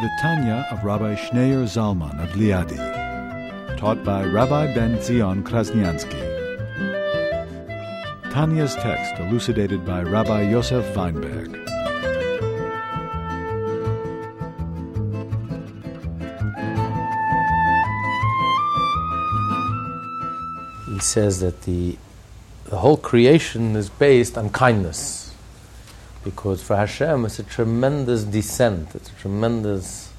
The Tanya of Rabbi Schneur Zalman of Liadi, taught by Rabbi Ben Zion Krasniansky. Tanya's text elucidated by Rabbi Yosef Weinberg. He says that the, the whole creation is based on kindness. Because for Hashem, it's a tremendous descent. It's a tremendous.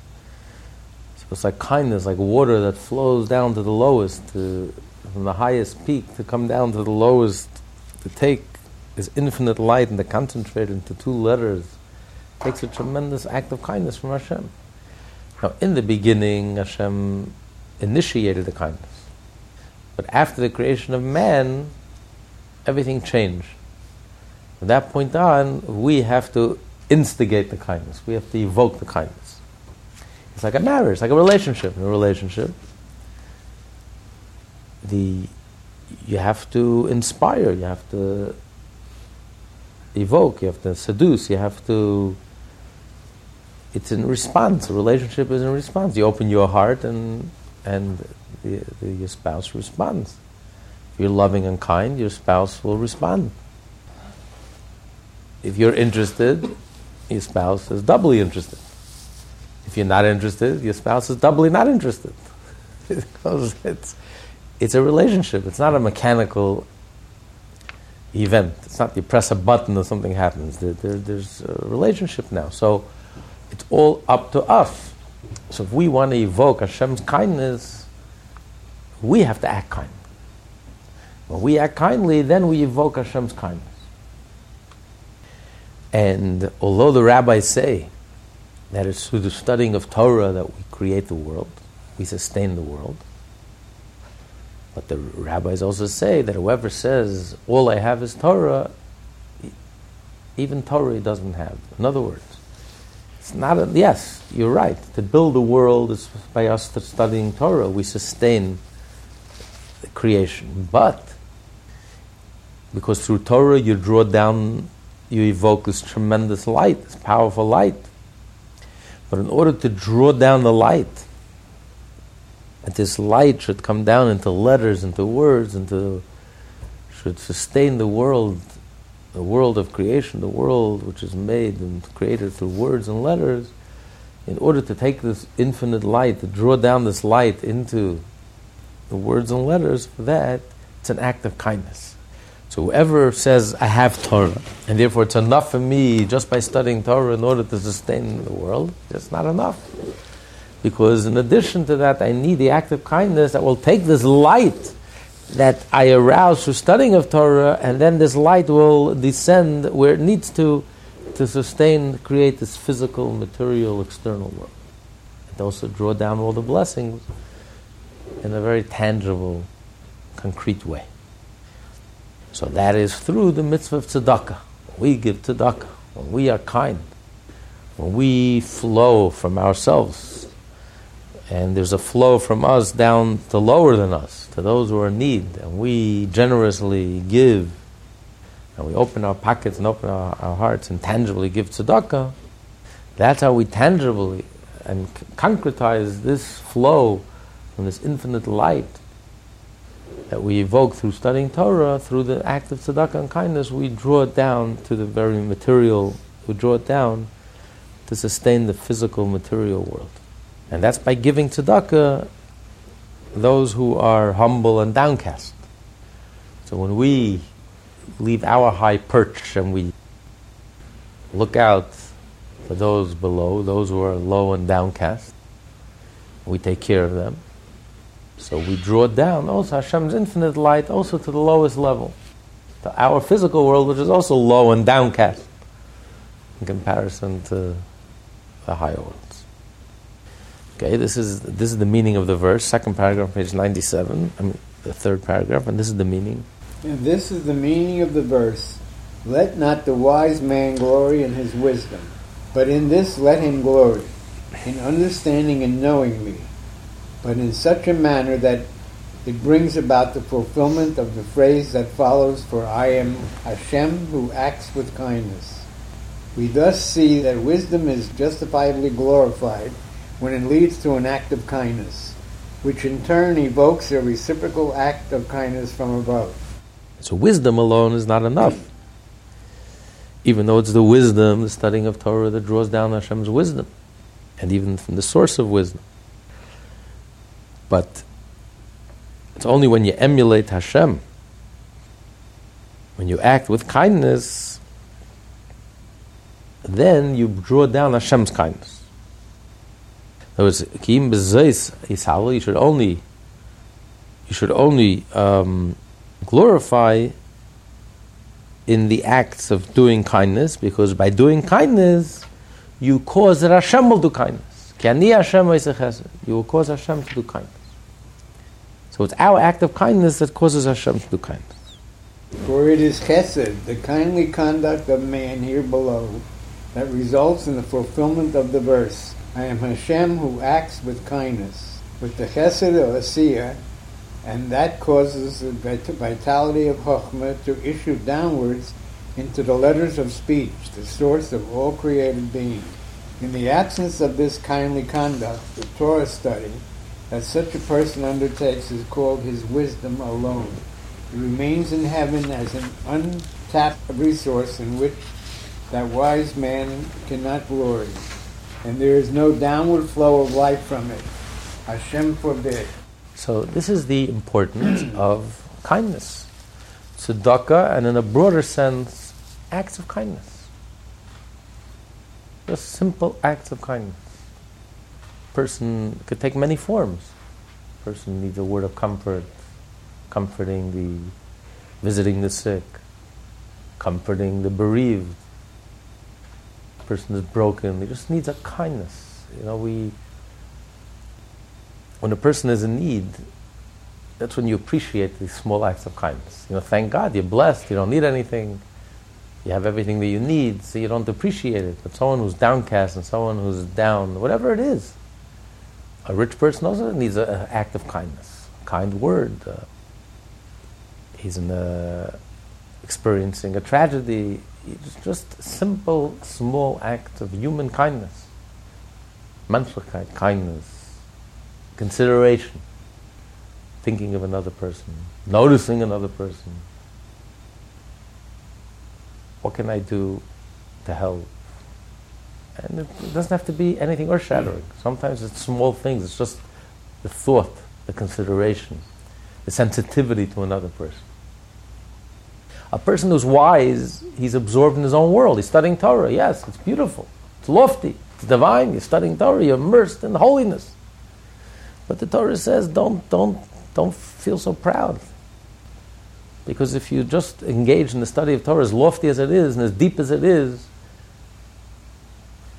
It's like kindness, like water that flows down to the lowest, to, from the highest peak to come down to the lowest, to take this infinite light and to concentrate into two letters. it takes a tremendous act of kindness from Hashem. Now, in the beginning, Hashem initiated the kindness. But after the creation of man, everything changed. From that point on, we have to instigate the kindness. We have to evoke the kindness. It's like a marriage, like a relationship. In a relationship, the you have to inspire, you have to evoke, you have to seduce, you have to. It's in response. A relationship is in response. You open your heart, and and the, the, your spouse responds. If you're loving and kind, your spouse will respond. If you're interested, your spouse is doubly interested. If you're not interested, your spouse is doubly not interested. because it's, it's a relationship, it's not a mechanical event. It's not you press a button and something happens. There, there, there's a relationship now. So it's all up to us. So if we want to evoke Hashem's kindness, we have to act kind. When we act kindly, then we evoke Hashem's kindness. And although the rabbis say that it's through the studying of Torah that we create the world, we sustain the world, but the rabbis also say that whoever says, all I have is Torah, even Torah he doesn't have. In other words, it's not a, yes, you're right. To build the world is by us studying Torah. We sustain the creation. But because through Torah you draw down, you evoke this tremendous light, this powerful light. But in order to draw down the light, and this light should come down into letters, into words, into should sustain the world, the world of creation, the world which is made and created through words and letters. In order to take this infinite light, to draw down this light into the words and letters, for that, it's an act of kindness. So whoever says, I have Torah, and therefore it's enough for me just by studying Torah in order to sustain the world, it's not enough. Because in addition to that, I need the act of kindness that will take this light that I arouse through studying of Torah, and then this light will descend where it needs to to sustain, create this physical, material, external world. And also draw down all the blessings in a very tangible, concrete way. So that is through the mitzvah of tzedakah. We give tzedakah when we are kind, when we flow from ourselves, and there's a flow from us down to lower than us, to those who are in need, and we generously give, and we open our pockets and open our, our hearts and tangibly give tzedakah. That's how we tangibly and concretize this flow from this infinite light that we evoke through studying Torah, through the act of tzedakah and kindness, we draw it down to the very material, we draw it down to sustain the physical material world. And that's by giving tzedakah those who are humble and downcast. So when we leave our high perch and we look out for those below, those who are low and downcast, we take care of them so we draw down oh, also Hashem's infinite light also to the lowest level, to our physical world, which is also low and downcast in comparison to the higher worlds. Okay, this is this is the meaning of the verse, second paragraph, page ninety-seven. I mean, the third paragraph, and this is the meaning. And this is the meaning of the verse: Let not the wise man glory in his wisdom, but in this let him glory, in understanding and knowing me, but in such a manner that it brings about the fulfillment of the phrase that follows: For I am Hashem who acts with kindness. We thus see that wisdom is justifiably glorified when it leads to an act of kindness, which in turn evokes a reciprocal act of kindness from above. So wisdom alone is not enough. Even though it's the wisdom, the studying of Torah that draws down Hashem's wisdom, and even from the source of wisdom. But it's only when you emulate Hashem, when you act with kindness, then you draw down Hashem's kindness. Was Kim Bezais you should only you should only um, glorify in the acts of doing kindness, because by doing kindness, you cause that Hashem will do kindness. You will cause Hashem to do kindness. So it's our act of kindness that causes Hashem to do kindness. For it is chesed, the kindly conduct of man here below, that results in the fulfillment of the verse. I am Hashem who acts with kindness, with the chesed of Asiya, and that causes the vitality of Chokhmah to issue downwards into the letters of speech, the source of all created being. In the absence of this kindly conduct, the Torah study that such a person undertakes is called his wisdom alone. It remains in heaven as an untapped resource in which that wise man cannot glory and there is no downward flow of life from it. Hashem forbid. So this is the importance of kindness. Tzedakah, and in a broader sense, acts of kindness. Just simple acts of kindness. Person could take many forms. Person needs a word of comfort, comforting the visiting the sick, comforting the bereaved, person is broken. He just needs a kindness. You know, we when a person is in need, that's when you appreciate these small acts of kindness. You know, thank God you're blessed. You don't need anything. You have everything that you need, so you don't appreciate it. But someone who's downcast and someone who's down, whatever it is, a rich person also needs an act of kindness, kind word. Uh, he's in experiencing a tragedy. It's just simple, small act of human kindness. Menschlichkeit, kindness, consideration, thinking of another person, noticing another person. What can I do to help? And it doesn't have to be anything earth shattering. Sometimes it's small things, it's just the thought, the consideration, the sensitivity to another person. A person who's wise, he's absorbed in his own world. He's studying Torah. Yes, it's beautiful. It's lofty. It's divine. You're studying Torah. You're immersed in holiness. But the Torah says, don't, don't, don't feel so proud. Because if you just engage in the study of Torah, as lofty as it is and as deep as it is,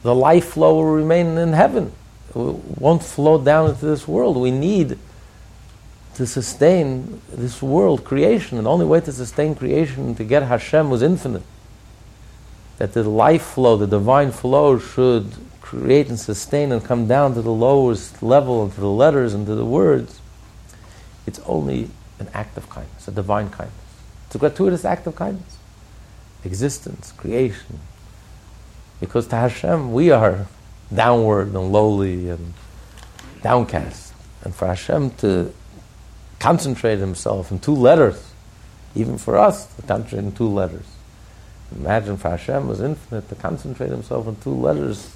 the life flow will remain in heaven. It won't flow down into this world. We need to sustain this world creation. And the only way to sustain creation, to get Hashem, was infinite. That the life flow, the divine flow, should create and sustain and come down to the lowest level and to the letters and to the words. It's only an act of kindness, a divine kindness. It's a gratuitous act of kindness. Existence, creation. Because to Hashem, we are downward and lowly and downcast. And for Hashem to concentrate himself in two letters, even for us to concentrate in two letters. Imagine for Hashem was infinite to concentrate himself in two letters.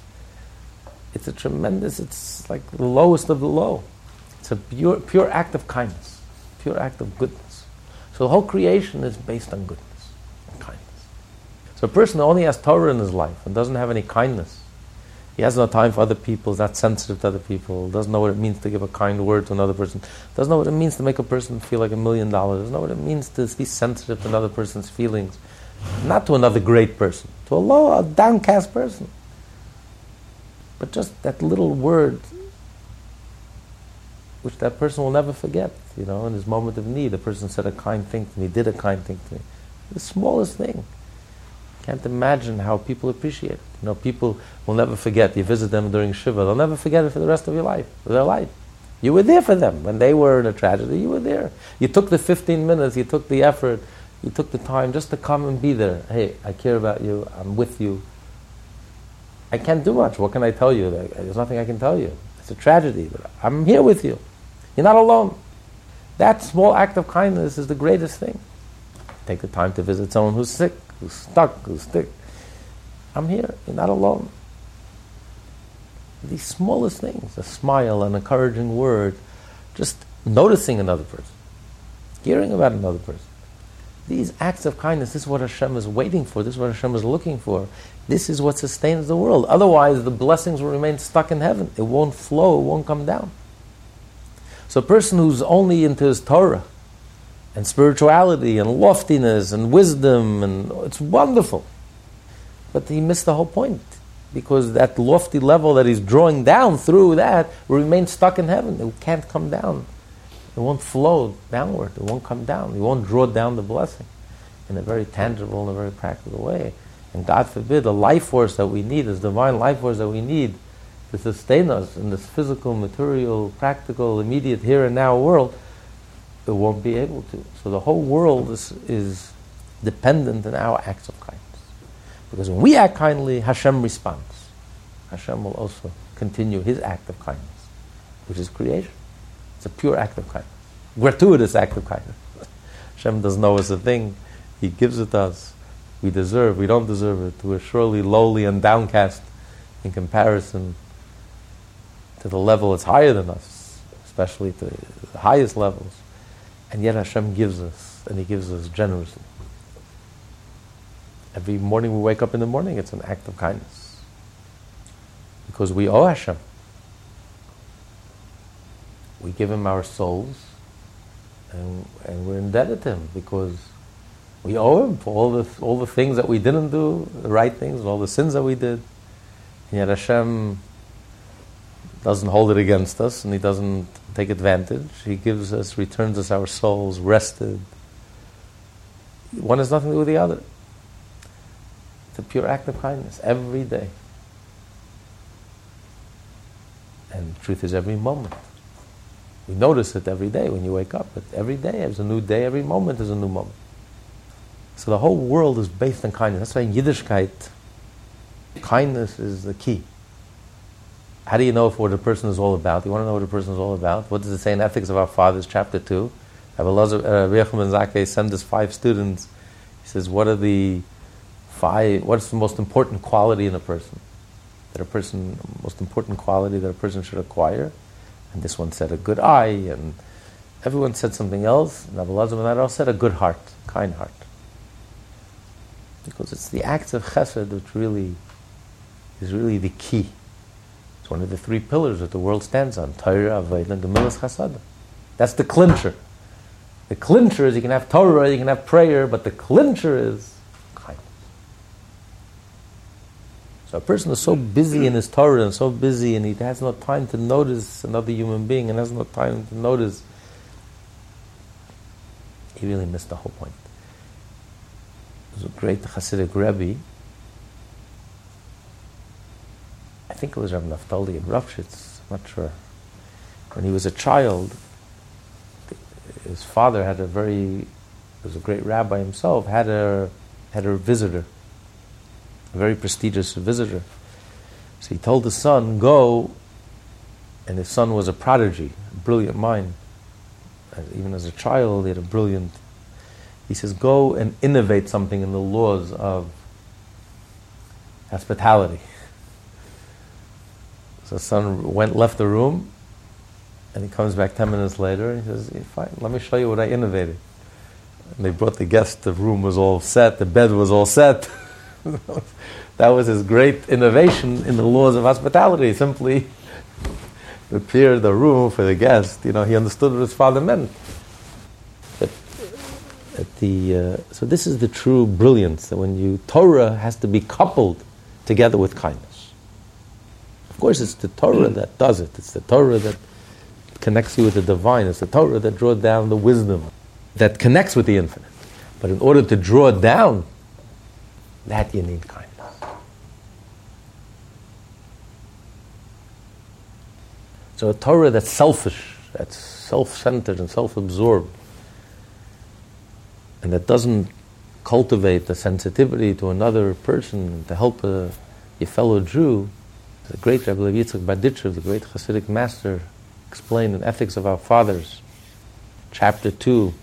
It's a tremendous, it's like the lowest of the low. It's a pure, pure act of kindness, pure act of goodness. So the whole creation is based on goodness and kindness. So a person only has Torah in his life and doesn't have any kindness, he has no time for other people, is not sensitive to other people, doesn't know what it means to give a kind word to another person, doesn't know what it means to make a person feel like a million dollars, doesn't know what it means to be sensitive to another person's feelings, not to another great person, to a low, a downcast person. But just that little word which that person will never forget. You know, in his moment of need, a person said a kind thing to me, did a kind thing to me. The smallest thing. Can't imagine how people appreciate it. You know, people will never forget. You visit them during Shiva, they'll never forget it for the rest of your life, their life. You were there for them. When they were in a tragedy, you were there. You took the 15 minutes, you took the effort, you took the time just to come and be there. Hey, I care about you, I'm with you. I can't do much. What can I tell you? There's nothing I can tell you. It's a tragedy, but I'm here with you. You're not alone. That small act of kindness is the greatest thing. Take the time to visit someone who's sick, who's stuck, who's sick. I'm here. You're not alone these smallest things a smile, an encouraging word, just noticing another person, hearing about another person. These acts of kindness, this is what Hashem is waiting for, this is what Hashem is looking for. This is what sustains the world. Otherwise, the blessings will remain stuck in heaven. It won't flow, it won't come down. So, a person who's only into his Torah and spirituality and loftiness and wisdom, and it's wonderful. But he missed the whole point because that lofty level that he's drawing down through that will remain stuck in heaven. It can't come down. It won't flow downward. It won't come down. It won't draw down the blessing in a very tangible and a very practical way. And God forbid, the life force that we need, this divine life force that we need to sustain us in this physical, material, practical, immediate, here and now world, it won't be able to. So the whole world is, is dependent on our acts of kindness. Because when we act kindly, Hashem responds. Hashem will also continue his act of kindness, which is creation. It's a pure act of kindness, gratuitous act of kindness. Hashem doesn't know it's a thing, He gives it to us. We deserve, we don't deserve it. We're surely lowly and downcast in comparison to the level that's higher than us, especially to the highest levels. And yet Hashem gives us, and He gives us generously. Every morning we wake up in the morning, it's an act of kindness. Because we owe Hashem. We give Him our souls, and, and we're indebted to Him because we owe Him for all the, all the things that we didn't do, the right things, and all the sins that we did. And yet Hashem doesn't hold it against us, and He doesn't take advantage. He gives us, returns us our souls rested. One has nothing to do with the other. It's a pure act of kindness every day. And truth is, every moment. We notice it every day when you wake up, but every day is a new day, every moment is a new moment. So the whole world is based on kindness. That's why in Yiddishkeit, kindness is the key. How do you know if what a person is all about? You want to know what a person is all about? What does it say in Ethics of Our Fathers, chapter 2? Rabbi Zake uh, sent us five students. He says, What are the five, what's the most important quality in a person? That a person, most important quality that a person should acquire? And this one said a good eye, and everyone said something else. And I all said a good heart, kind heart. Because it's the acts of chesed which really is really the key. It's one of the three pillars that the world stands on: Torah, Avodah, and Gemilas Chesed. That's the clincher. The clincher is you can have Torah, you can have prayer, but the clincher is kindness. So a person is so busy in his Torah and so busy, and he has no time to notice another human being, and has no time to notice. He really missed the whole point. Was a great Hasidic Rebbe. I think it was Rabbi Naftali in Ropshitz, I'm not sure. When he was a child, his father had a very, was a great rabbi himself, had a, had a visitor a very prestigious visitor. So he told his son, Go, and his son was a prodigy, a brilliant mind. Even as a child, he had a brilliant. He says, Go and innovate something in the laws of hospitality. So son went, left the room, and he comes back 10 minutes later and he says, Fine, let me show you what I innovated. And they brought the guest, the room was all set, the bed was all set. that was his great innovation in the laws of hospitality. Simply prepare the room for the guest. You know, he understood what his father meant. That the, uh, so this is the true brilliance that when you Torah has to be coupled together with kindness. Of course, it's the Torah that does it. It's the Torah that connects you with the divine. It's the Torah that draws down the wisdom that connects with the infinite. But in order to draw it down, that you need kindness. So a Torah that's selfish, that's self-centered and self-absorbed, and that doesn't cultivate the sensitivity to another person to help a, your fellow Jew, the great Rebbe Yitzchak Berditchev, the great Hasidic master, explained in Ethics of Our Fathers, chapter 2,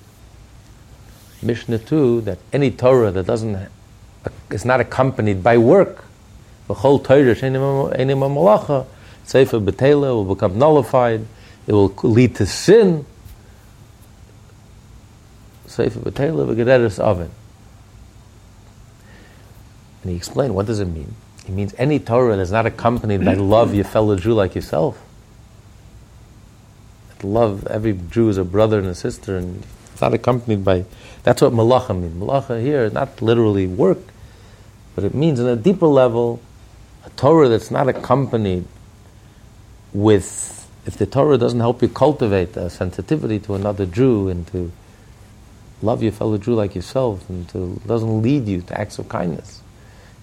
Mishnah 2, that any Torah that doesn't is not accompanied by work, the whole Torah, malacha, Sefer Betela will become nullified, it will lead to sin. Sefer Betela v'gereres oven. And he explained, what does it mean? It means any Torah that's not accompanied by love your fellow Jew like yourself. Love every Jew is a brother and a sister, and it's not accompanied by. That's what malacha means. Malacha here is not literally work, but it means on a deeper level, a Torah that's not accompanied with. If the Torah doesn't help you cultivate a sensitivity to another Jew and to love your fellow Jew like yourself and to doesn't lead you to acts of kindness,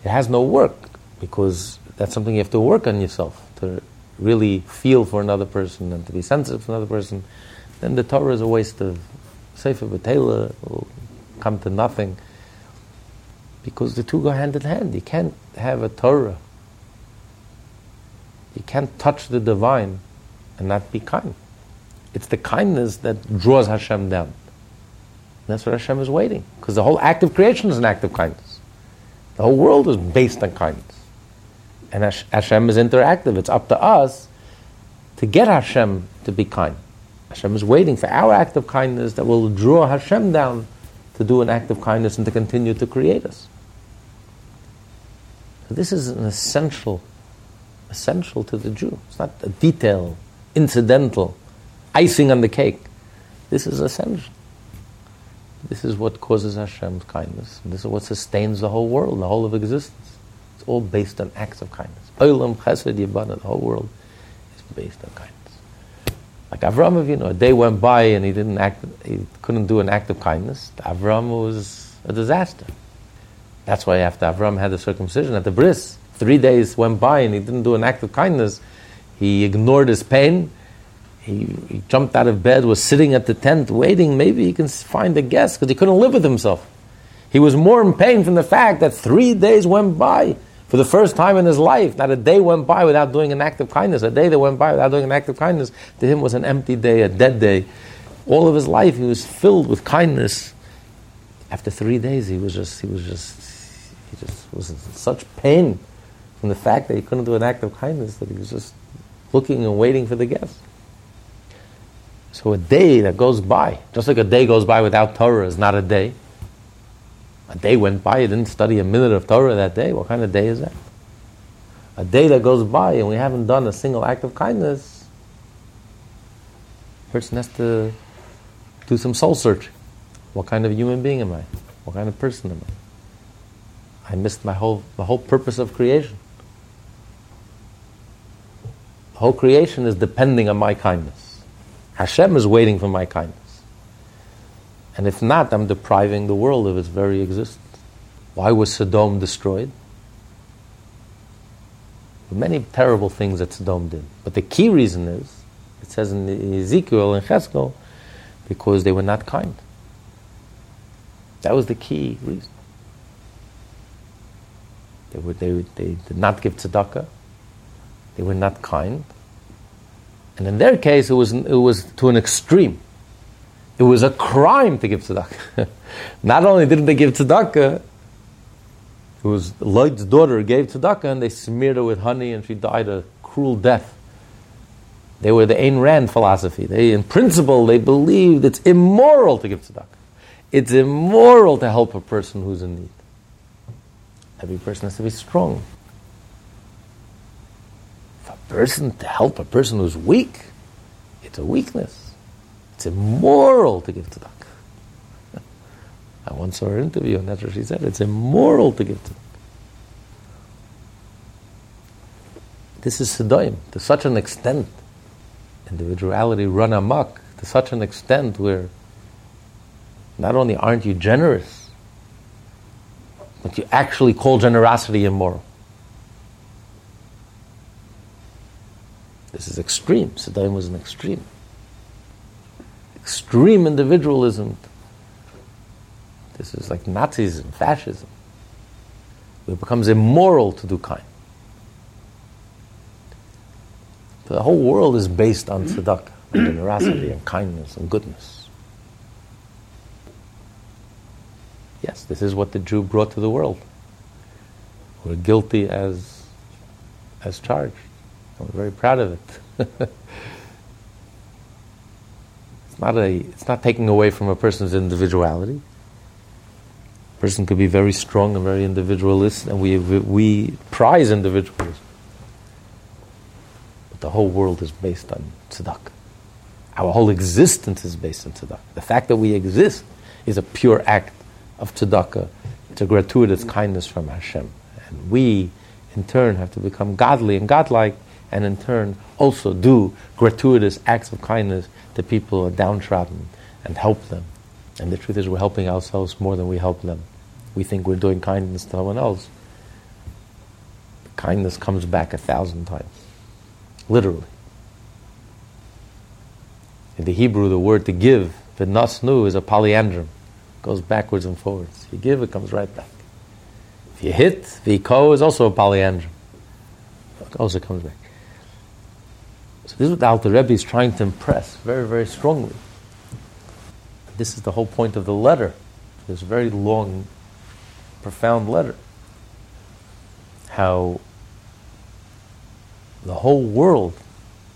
it has no work because that's something you have to work on yourself to really feel for another person and to be sensitive to another person, then the Torah is a waste of Sefer B'Tela, will come to nothing. Because the two go hand in hand. You can't have a Torah. You can't touch the divine and not be kind. It's the kindness that draws Hashem down. And that's what Hashem is waiting. Because the whole act of creation is an act of kindness. The whole world is based on kindness. And Hashem is interactive. It's up to us to get Hashem to be kind. Hashem is waiting for our act of kindness that will draw Hashem down to do an act of kindness and to continue to create us. So this is an essential, essential to the Jew. It's not a detail, incidental, icing on the cake. This is essential. This is what causes Hashem's kindness. This is what sustains the whole world, the whole of existence. All based on acts of kindness. Olam, Chesed, Yibana, the whole world is based on kindness. Like Avram Avinu, a day went by and he didn't act, he couldn't do an act of kindness. Avram was a disaster. That's why after Avram had the circumcision at the bris, three days went by and he didn't do an act of kindness. He ignored his pain. He, he jumped out of bed, was sitting at the tent waiting. Maybe he can find a guest because he couldn't live with himself. He was more in pain from the fact that three days went by for the first time in his life, not a day went by without doing an act of kindness. A day that went by without doing an act of kindness to him was an empty day, a dead day. All of his life, he was filled with kindness. After three days, he was just, he was just, he just was in such pain from the fact that he couldn't do an act of kindness that he was just looking and waiting for the guest. So a day that goes by, just like a day goes by without Torah is not a day. A day went by, you didn't study a minute of Torah that day. What kind of day is that? A day that goes by and we haven't done a single act of kindness, person has to do some soul search. What kind of human being am I? What kind of person am I? I missed my whole the whole purpose of creation. The whole creation is depending on my kindness. Hashem is waiting for my kindness. And if not, I'm depriving the world of its very existence. Why was Sodom destroyed? Many terrible things that Sodom did. But the key reason is, it says in Ezekiel and Cheskel, because they were not kind. That was the key reason. They, were, they, they did not give tzedakah. They were not kind. And in their case, it was, it was to an extreme. It was a crime to give tzedakah. Not only didn't they give tzedakah, it was Lot's daughter gave tzedakah and they smeared her with honey and she died a cruel death. They were the Ayn Rand philosophy. They, in principle, they believed it's immoral to give tzedakah. It's immoral to help a person who's in need. Every person has to be strong. For a person to help a person who's weak, it's a weakness. It's immoral to give tzedakah. I once saw her interview, and that's what she said. It's immoral to give tzedakah. This is Sedoim to such an extent. individuality run amok to such an extent where not only aren't you generous, but you actually call generosity immoral. This is extreme. Sodom was an extreme. Extreme individualism. This is like Nazism, fascism. It becomes immoral to do kind. The whole world is based on tzedakah, and generosity, and kindness, and goodness. Yes, this is what the Jew brought to the world. We're guilty as, as charged. I'm very proud of it. it's, not a, it's not taking away from a person's individuality. A person could be very strong and very individualist, and we, we prize individualism. But the whole world is based on tzedakah. Our whole existence is based on tzedakah. The fact that we exist is a pure act of tzedakah. It's a gratuitous kindness from Hashem. And we, in turn, have to become godly and godlike and in turn also do gratuitous acts of kindness to people who are downtrodden and help them. And the truth is, we're helping ourselves more than we help them. We think we're doing kindness to someone else. kindness comes back a thousand times, literally. In the Hebrew, the word to give, the nasnu, is a palindrome. It goes backwards and forwards. You give, it comes right back. If you hit, viko is also a palindrome. It also comes back. So this is what the Alter Rebbe is trying to impress very, very strongly. This is the whole point of the letter. This very long, profound letter. How the whole world,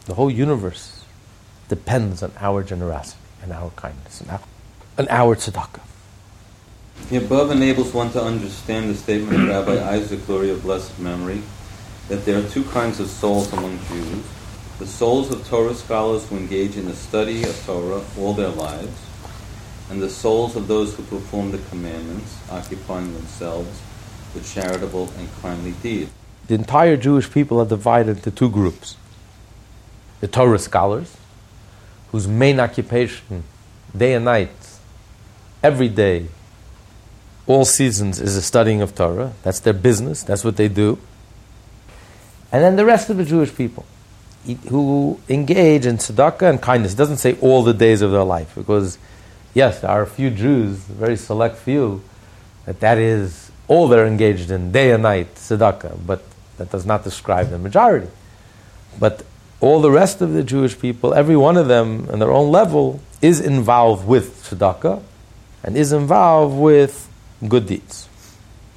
the whole universe, depends on our generosity and our kindness and our, and our tzedakah. The above enables one to understand the statement of Rabbi Isaac Luria of blessed memory that there are two kinds of souls among Jews the souls of Torah scholars who engage in the study of Torah all their lives, and the souls of those who perform the commandments, occupying themselves with charitable and kindly deeds. The entire Jewish people are divided into two groups the Torah scholars, whose main occupation, day and night, every day, all seasons, is the studying of Torah. That's their business, that's what they do. And then the rest of the Jewish people who engage in tzedakah and kindness. It doesn't say all the days of their life, because yes, there are a few Jews, a very select few, that that is all they're engaged in, day and night, tzedakah, but that does not describe the majority. But all the rest of the Jewish people, every one of them on their own level, is involved with tzedakah and is involved with good deeds.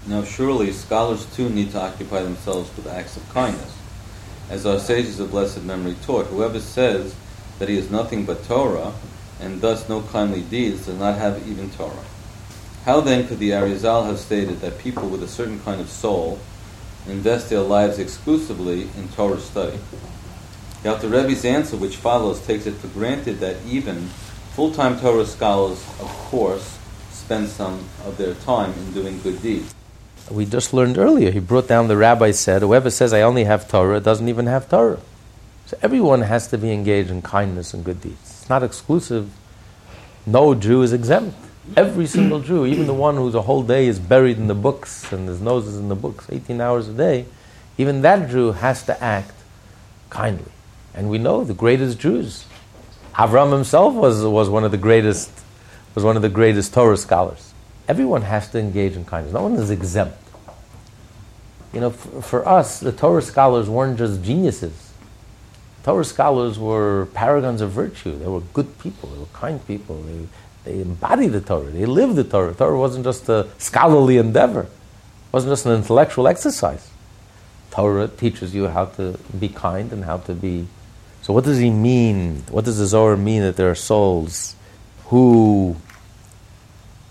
Now, surely scholars too need to occupy themselves with acts of kindness as our sages of blessed memory taught, whoever says that he is nothing but Torah, and thus no kindly deeds, does not have even Torah. How then could the Arizal have stated that people with a certain kind of soul invest their lives exclusively in Torah study? The Alter Rebbe's answer, which follows, takes it for granted that even full-time Torah scholars, of course, spend some of their time in doing good deeds we just learned earlier. He brought down the rabbi said, whoever says I only have Torah doesn't even have Torah. So everyone has to be engaged in kindness and good deeds. It's not exclusive. No Jew is exempt. Every single Jew, even the one whose whole day is buried in the books and his nose is in the books 18 hours a day, even that Jew has to act kindly. And we know the greatest Jews. Avram himself was, was one of the greatest was one of the greatest Torah scholars. Everyone has to engage in kindness. No one is exempt. You know, for, for us, the Torah scholars weren't just geniuses. Torah scholars were paragons of virtue. They were good people. They were kind people. They, they embodied the Torah. They lived the Torah. Torah wasn't just a scholarly endeavor. It wasn't just an intellectual exercise. Torah teaches you how to be kind and how to be. So, what does he mean? What does the Zohar mean that there are souls who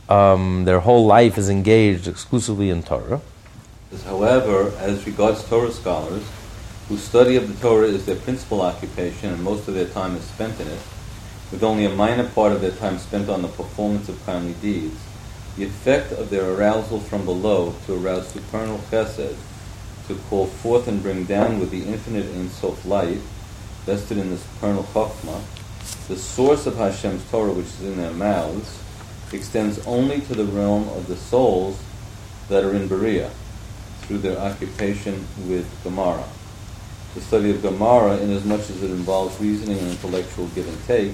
um, their whole life is engaged exclusively in Torah. However, as regards Torah scholars, whose study of the Torah is their principal occupation and most of their time is spent in it, with only a minor part of their time spent on the performance of kindly deeds, the effect of their arousal from below to arouse supernal chesed, to call forth and bring down with the infinite Ein Sof light, vested in the supernal Chokhmah, the source of Hashem's Torah, which is in their mouths, extends only to the realm of the souls that are in Beriah, through their occupation with Gemara. The study of Gemara, inasmuch as it involves reasoning and intellectual give and take,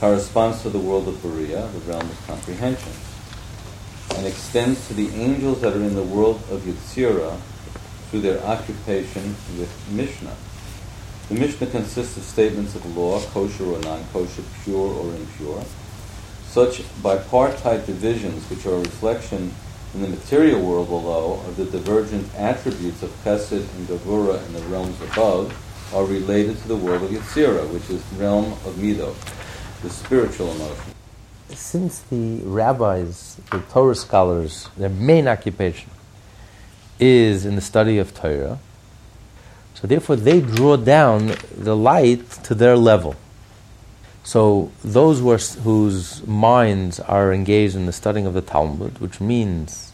corresponds to the world of Beriah, the realm of comprehension, and extends to the angels that are in the world of Yetzirah through their occupation with Mishnah. The Mishnah consists of statements of law, kosher or non-kosher, pure or impure. Such bipartite divisions, which are a reflection in the material world below of the divergent attributes of Chesed and Gevurah in the realms above, are related to the world of Yetzirah, which is the realm of Mido, the spiritual emotion. Since the rabbis, the Torah scholars, their main occupation is in the study of Torah, so therefore they draw down the light to their level. So those who are, whose minds are engaged in the studying of the Talmud, which means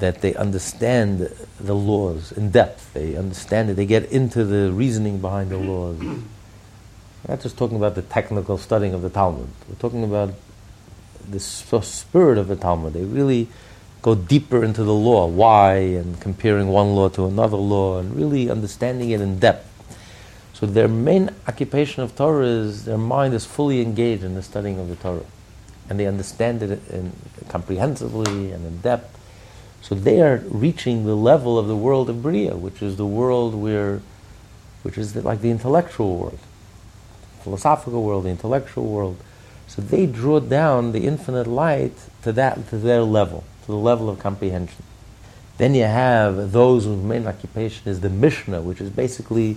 that they understand the laws in depth, they understand it, they get into the reasoning behind the mm-hmm. laws. We're not just talking about the technical studying of the Talmud. We're talking about the spirit of the Talmud. They really go deeper into the law, why, and comparing one law to another law, and really understanding it in depth. So their main occupation of Torah is their mind is fully engaged in the studying of the Torah, and they understand it in, comprehensively and in depth. So they are reaching the level of the world of Bria, which is the world where, which is the, like the intellectual world, philosophical world, the intellectual world. So they draw down the infinite light to that to their level to the level of comprehension. Then you have those whose main occupation is the Mishnah, which is basically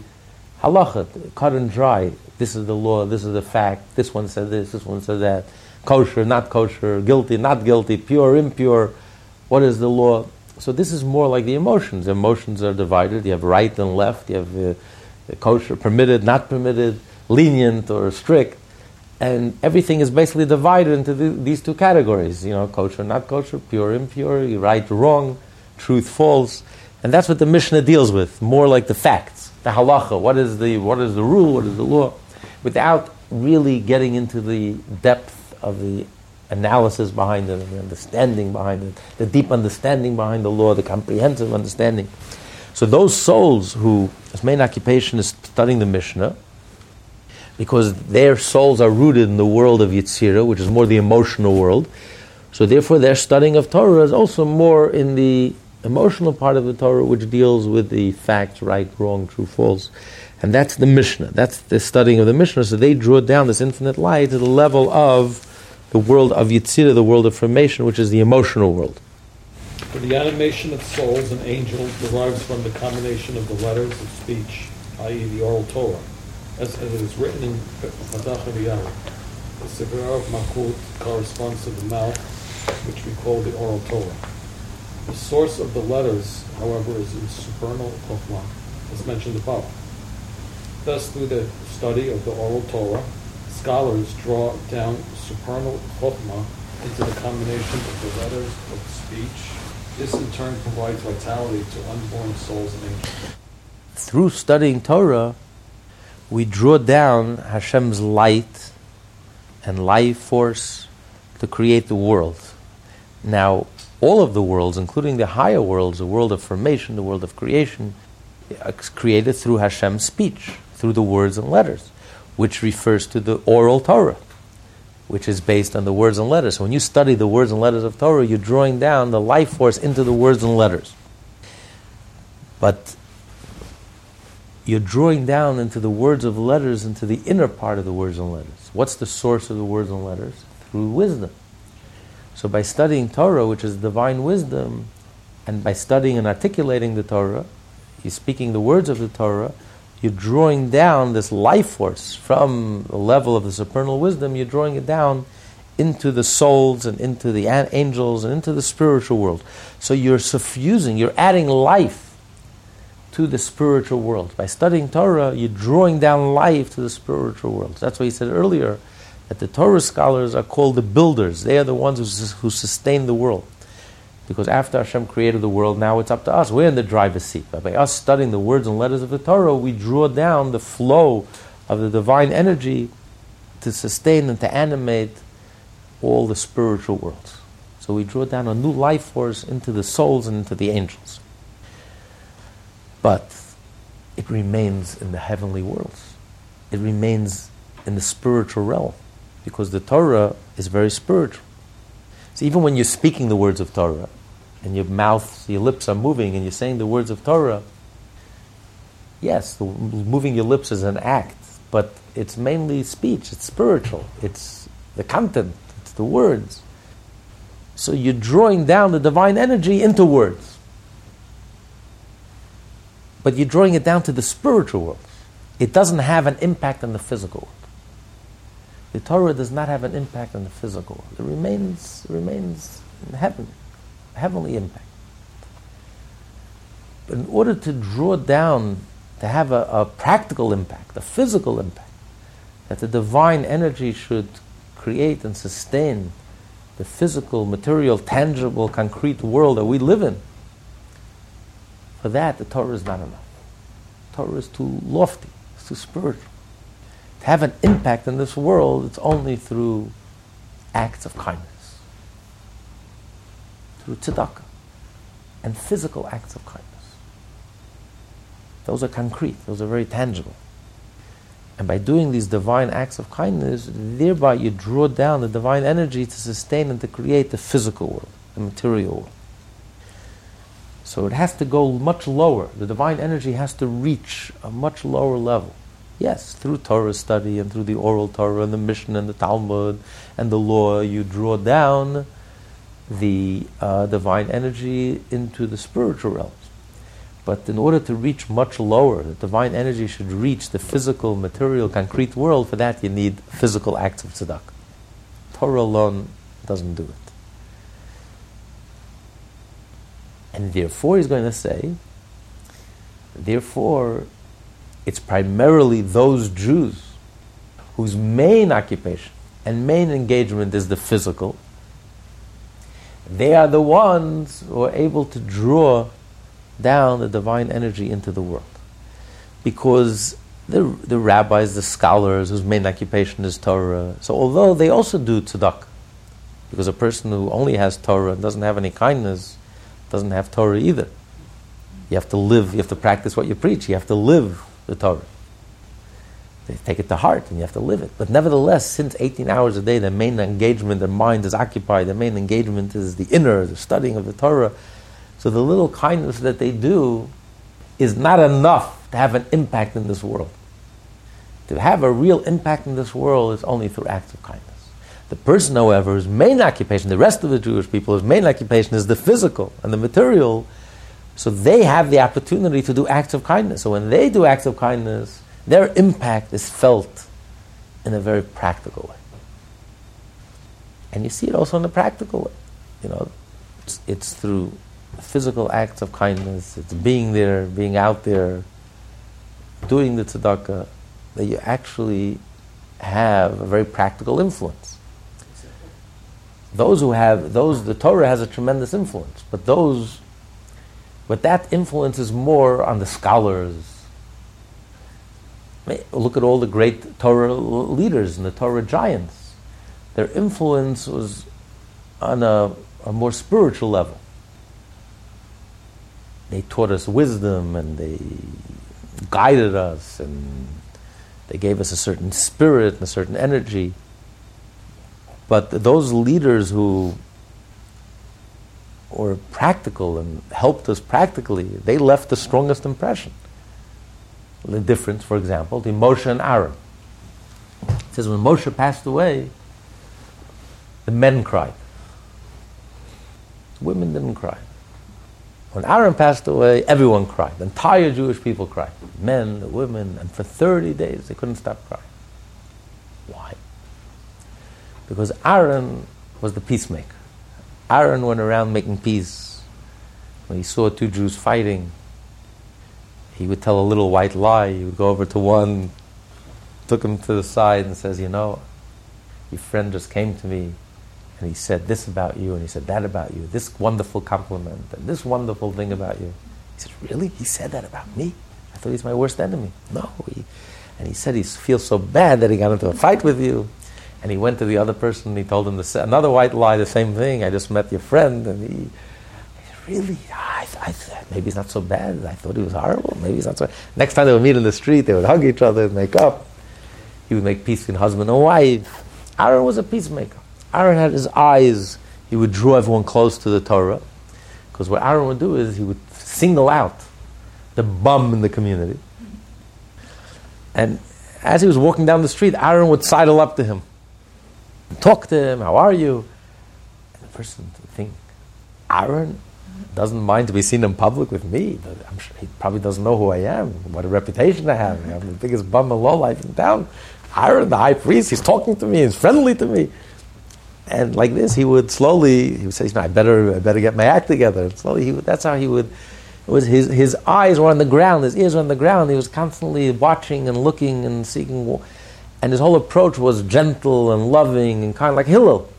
halacha, cut and dry. This is the law, this is the fact, this one said this, this one said that. Kosher, not kosher, guilty, not guilty, pure, impure. What is the law? So this is more like the emotions. Emotions are divided. You have right and left. You have uh, kosher, permitted, not permitted, lenient or strict and everything is basically divided into the, these two categories, you know, kosher, not kosher, pure, impure, right, wrong, truth, false, and that's what the Mishnah deals with, more like the facts, the halacha, what is the, what is the rule, what is the law, without really getting into the depth of the analysis behind it, the understanding behind it, the deep understanding behind the law, the comprehensive understanding. So those souls who, whose main occupation is studying the Mishnah, because their souls are rooted in the world of Yetzirah, which is more the emotional world. So therefore, their studying of Torah is also more in the emotional part of the Torah, which deals with the facts, right, wrong, true, false. And that's the Mishnah. That's the studying of the Mishnah. So they draw down this infinite light to the level of the world of Yetzirah, the world of formation, which is the emotional world. For the animation of souls and angels derives from the combination of the letters of speech, i.e., the oral Torah as, as it is written in Eliyahu. The Sefirah of Malkut corresponds to the mouth, which we call the oral Torah. The source of the letters, however, is in supernal Chokhmah, as mentioned above. Thus, through the study of the oral Torah, scholars draw down supernal Chokhmah into the combination of the letters of speech. This in turn provides vitality to unborn souls and angels. Through studying Torah, we draw down Hashem's light and life force to create the world. Now, all of the worlds, including the higher worlds, the world of formation, the world of creation, created through Hashem's speech, through the words and letters, which refers to the oral Torah, which is based on the words and letters. So when you study the words and letters of Torah, you're drawing down the life force into the words and letters. But you're drawing down into the words of letters, into the inner part of the words and letters. What's the source of the words and letters? Through wisdom. So by studying Torah, which is divine wisdom, and by studying and articulating the Torah, you're speaking the words of the Torah, you're drawing down this life force from the level of the supernal wisdom, you're drawing it down into the souls and into the angels and into the spiritual world. So you're suffusing, you're adding life to the spiritual world. By studying Torah, you're drawing down life to the spiritual world. That's why he said earlier that the Torah scholars are called the builders. They are the ones who, who sustain the world. Because after Hashem created the world, now it's up to us. We're in the driver's seat. But by us studying the words and letters of the Torah, we draw down the flow of the divine energy to sustain and to animate all the spiritual worlds. So we draw down a new life force into the souls and into the angels. But it remains in the heavenly worlds. It remains in the spiritual realm because the Torah is very spiritual. So even when you're speaking the words of Torah and your mouth, your lips are moving and you're saying the words of Torah, yes, the, moving your lips is an act, but it's mainly speech, it's spiritual, it's the content, it's the words. So you're drawing down the divine energy into words. But you're drawing it down to the spiritual world. It doesn't have an impact on the physical world. The Torah does not have an impact on the physical. It remains, remains in heaven, heavenly impact. But in order to draw down, to have a, a practical impact, a physical impact, that the divine energy should create and sustain the physical, material, tangible, concrete world that we live in. For that, the Torah is not enough. The Torah is too lofty, it's too spiritual. To have an impact in this world, it's only through acts of kindness, through tzedakah, and physical acts of kindness. Those are concrete, those are very tangible. And by doing these divine acts of kindness, thereby you draw down the divine energy to sustain and to create the physical world, the material world. So it has to go much lower. The divine energy has to reach a much lower level. Yes, through Torah study and through the oral Torah and the Mishnah and the Talmud and the law, you draw down the uh, divine energy into the spiritual realms. But in order to reach much lower, the divine energy should reach the physical, material, concrete world. For that, you need physical acts of tzedakah. Torah alone doesn't do it. And therefore, he's going to say, therefore, it's primarily those Jews whose main occupation and main engagement is the physical. They are the ones who are able to draw down the divine energy into the world. Because the, the rabbis, the scholars, whose main occupation is Torah, so although they also do tzedakah, because a person who only has Torah and doesn't have any kindness doesn't have Torah either. You have to live, you have to practice what you preach, you have to live the Torah. They take it to heart and you have to live it. But nevertheless, since 18 hours a day, their main engagement, their mind is occupied, their main engagement is the inner, the studying of the Torah, so the little kindness that they do is not enough to have an impact in this world. To have a real impact in this world is only through acts of kindness. The person, however, whose main occupation, the rest of the Jewish people, whose main occupation is the physical and the material, so they have the opportunity to do acts of kindness. So when they do acts of kindness, their impact is felt in a very practical way. And you see it also in a practical way. You know, it's, it's through physical acts of kindness, it's being there, being out there, doing the tzedakah, that you actually have a very practical influence. Those who have, those, the Torah has a tremendous influence, but those, but that influence is more on the scholars. Look at all the great Torah leaders and the Torah giants. Their influence was on a, a more spiritual level they taught us wisdom and they guided us and they gave us a certain spirit and a certain energy. But those leaders who were practical and helped us practically, they left the strongest impression. The difference, for example, the Moshe and Aaron. It says when Moshe passed away, the men cried. women didn't cry. When Aaron passed away, everyone cried. The entire Jewish people cried. Men, the women, and for 30 days they couldn't stop crying. Why? Because Aaron was the peacemaker. Aaron went around making peace. When he saw two Jews fighting, he would tell a little white lie. He would go over to one, took him to the side, and says, You know, your friend just came to me and he said this about you, and he said that about you, this wonderful compliment, and this wonderful thing about you. He said, Really? He said that about me? I thought he's my worst enemy. No. He, and he said he feels so bad that he got into a fight with you. And he went to the other person and he told him the, another white lie, the same thing. I just met your friend. And he, really, I, I, maybe he's not so bad. I thought he was horrible. Maybe he's not so Next time they would meet in the street, they would hug each other and make up. He would make peace between husband and wife. Aaron was a peacemaker. Aaron had his eyes, he would draw everyone close to the Torah. Because what Aaron would do is he would single out the bum in the community. And as he was walking down the street, Aaron would sidle up to him, talk to him, how are you? And the person would think, Aaron doesn't mind to be seen in public with me, I'm sure he probably doesn't know who I am, what a reputation I have. I'm the biggest bum of lowlife in town. Aaron, the high priest, he's talking to me, he's friendly to me. And like this, he would slowly, he would say, I better, I better get my act together. And slowly, he would, that's how he would, was his, his eyes were on the ground, his ears were on the ground. He was constantly watching and looking and seeking. And his whole approach was gentle and loving and kind like Hillel.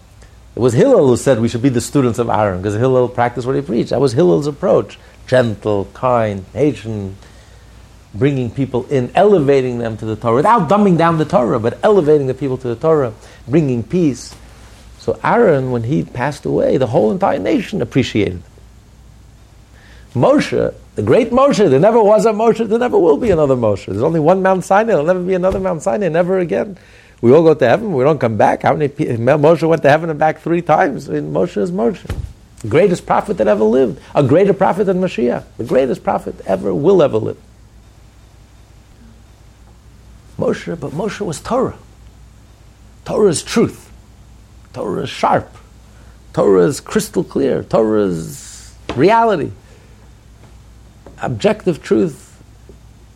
It was Hillel who said we should be the students of Aaron because Hillel practiced what he preached. That was Hillel's approach gentle, kind, patient, bringing people in, elevating them to the Torah without dumbing down the Torah, but elevating the people to the Torah, bringing peace. So Aaron, when he passed away, the whole entire nation appreciated him. Moshe, the great Moshe, there never was a Moshe, there never will be another Moshe. There's only one Mount Sinai, there'll never be another Mount Sinai, never again. We all go to heaven, we don't come back. How many people, Moshe went to heaven and back three times. I mean, Moshe is Moshe. The greatest prophet that ever lived. A greater prophet than Mashiach. The greatest prophet ever will ever live. Moshe, but Moshe was Torah. Torah is truth. Torah is sharp. Torah is crystal clear. Torah is reality. Objective truth.